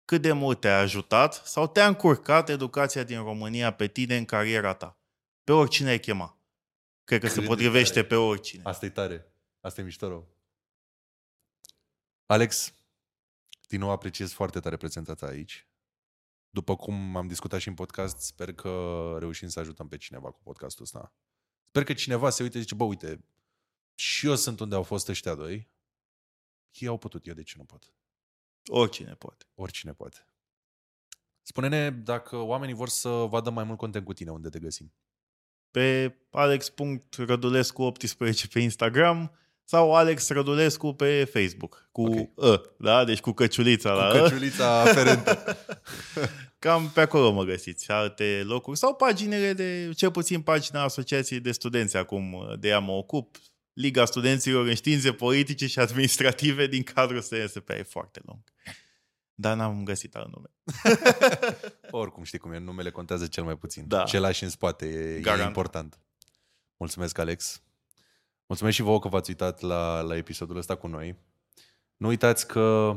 [SPEAKER 1] Cât de mult te-a ajutat sau te-a încurcat educația din România pe tine în cariera ta? Pe oricine ai chema. Cred că
[SPEAKER 2] Cât
[SPEAKER 1] se
[SPEAKER 2] de
[SPEAKER 1] potrivește
[SPEAKER 2] tare.
[SPEAKER 1] pe oricine.
[SPEAKER 2] Asta e tare. Asta e mișto rău. Alex, din nou apreciez foarte tare prezența ta aici. După cum am discutat și în podcast, sper că reușim să ajutăm pe cineva cu podcastul ăsta. Sper că cineva se uite și zice, bă, uite, și eu sunt unde au fost ăștia doi. Ei au putut, eu de ce nu pot?
[SPEAKER 1] Oricine poate.
[SPEAKER 2] Oricine poate. Spune-ne dacă oamenii vor să vadă mai mult content cu tine, unde te găsim.
[SPEAKER 1] Pe alex.rădulescu18 pe Instagram sau Alex Rădulescu pe Facebook. Cu
[SPEAKER 2] Ok.
[SPEAKER 1] E, da? Deci cu căciulița la
[SPEAKER 2] Cu
[SPEAKER 1] E.
[SPEAKER 2] căciulița aferentă.
[SPEAKER 1] Cam pe acolo mă găsiți, alte locuri sau paginile de, cel puțin pagina Asociației de Studenți, acum de ea mă ocup, Liga Studenților în Științe Politice și Administrative din cadrul SNSP, e foarte lung. Dar n-am găsit alt nume.
[SPEAKER 2] Oricum știi cum e, numele contează cel mai puțin.
[SPEAKER 1] Da.
[SPEAKER 2] Ce lași în spate e, e
[SPEAKER 1] Garant.
[SPEAKER 2] important. Mulțumesc, Alex. Mulțumesc și vouă că v-ați uitat la, la episodul ăsta cu noi. Nu uitați că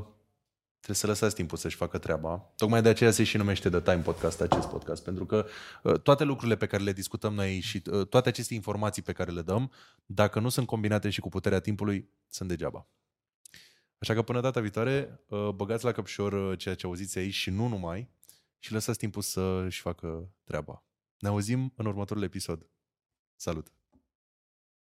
[SPEAKER 2] trebuie să lăsați timpul să-și facă treaba. Tocmai de aceea se și numește The Time Podcast acest podcast, pentru că uh, toate lucrurile pe care le discutăm noi și uh, toate aceste informații pe care le dăm, dacă nu sunt combinate și cu puterea timpului, sunt degeaba. Așa că până data viitoare, uh, băgați la căpșor uh, ceea ce auziți aici și nu numai și lăsați timpul să-și facă treaba. Ne auzim în următorul episod. Salut!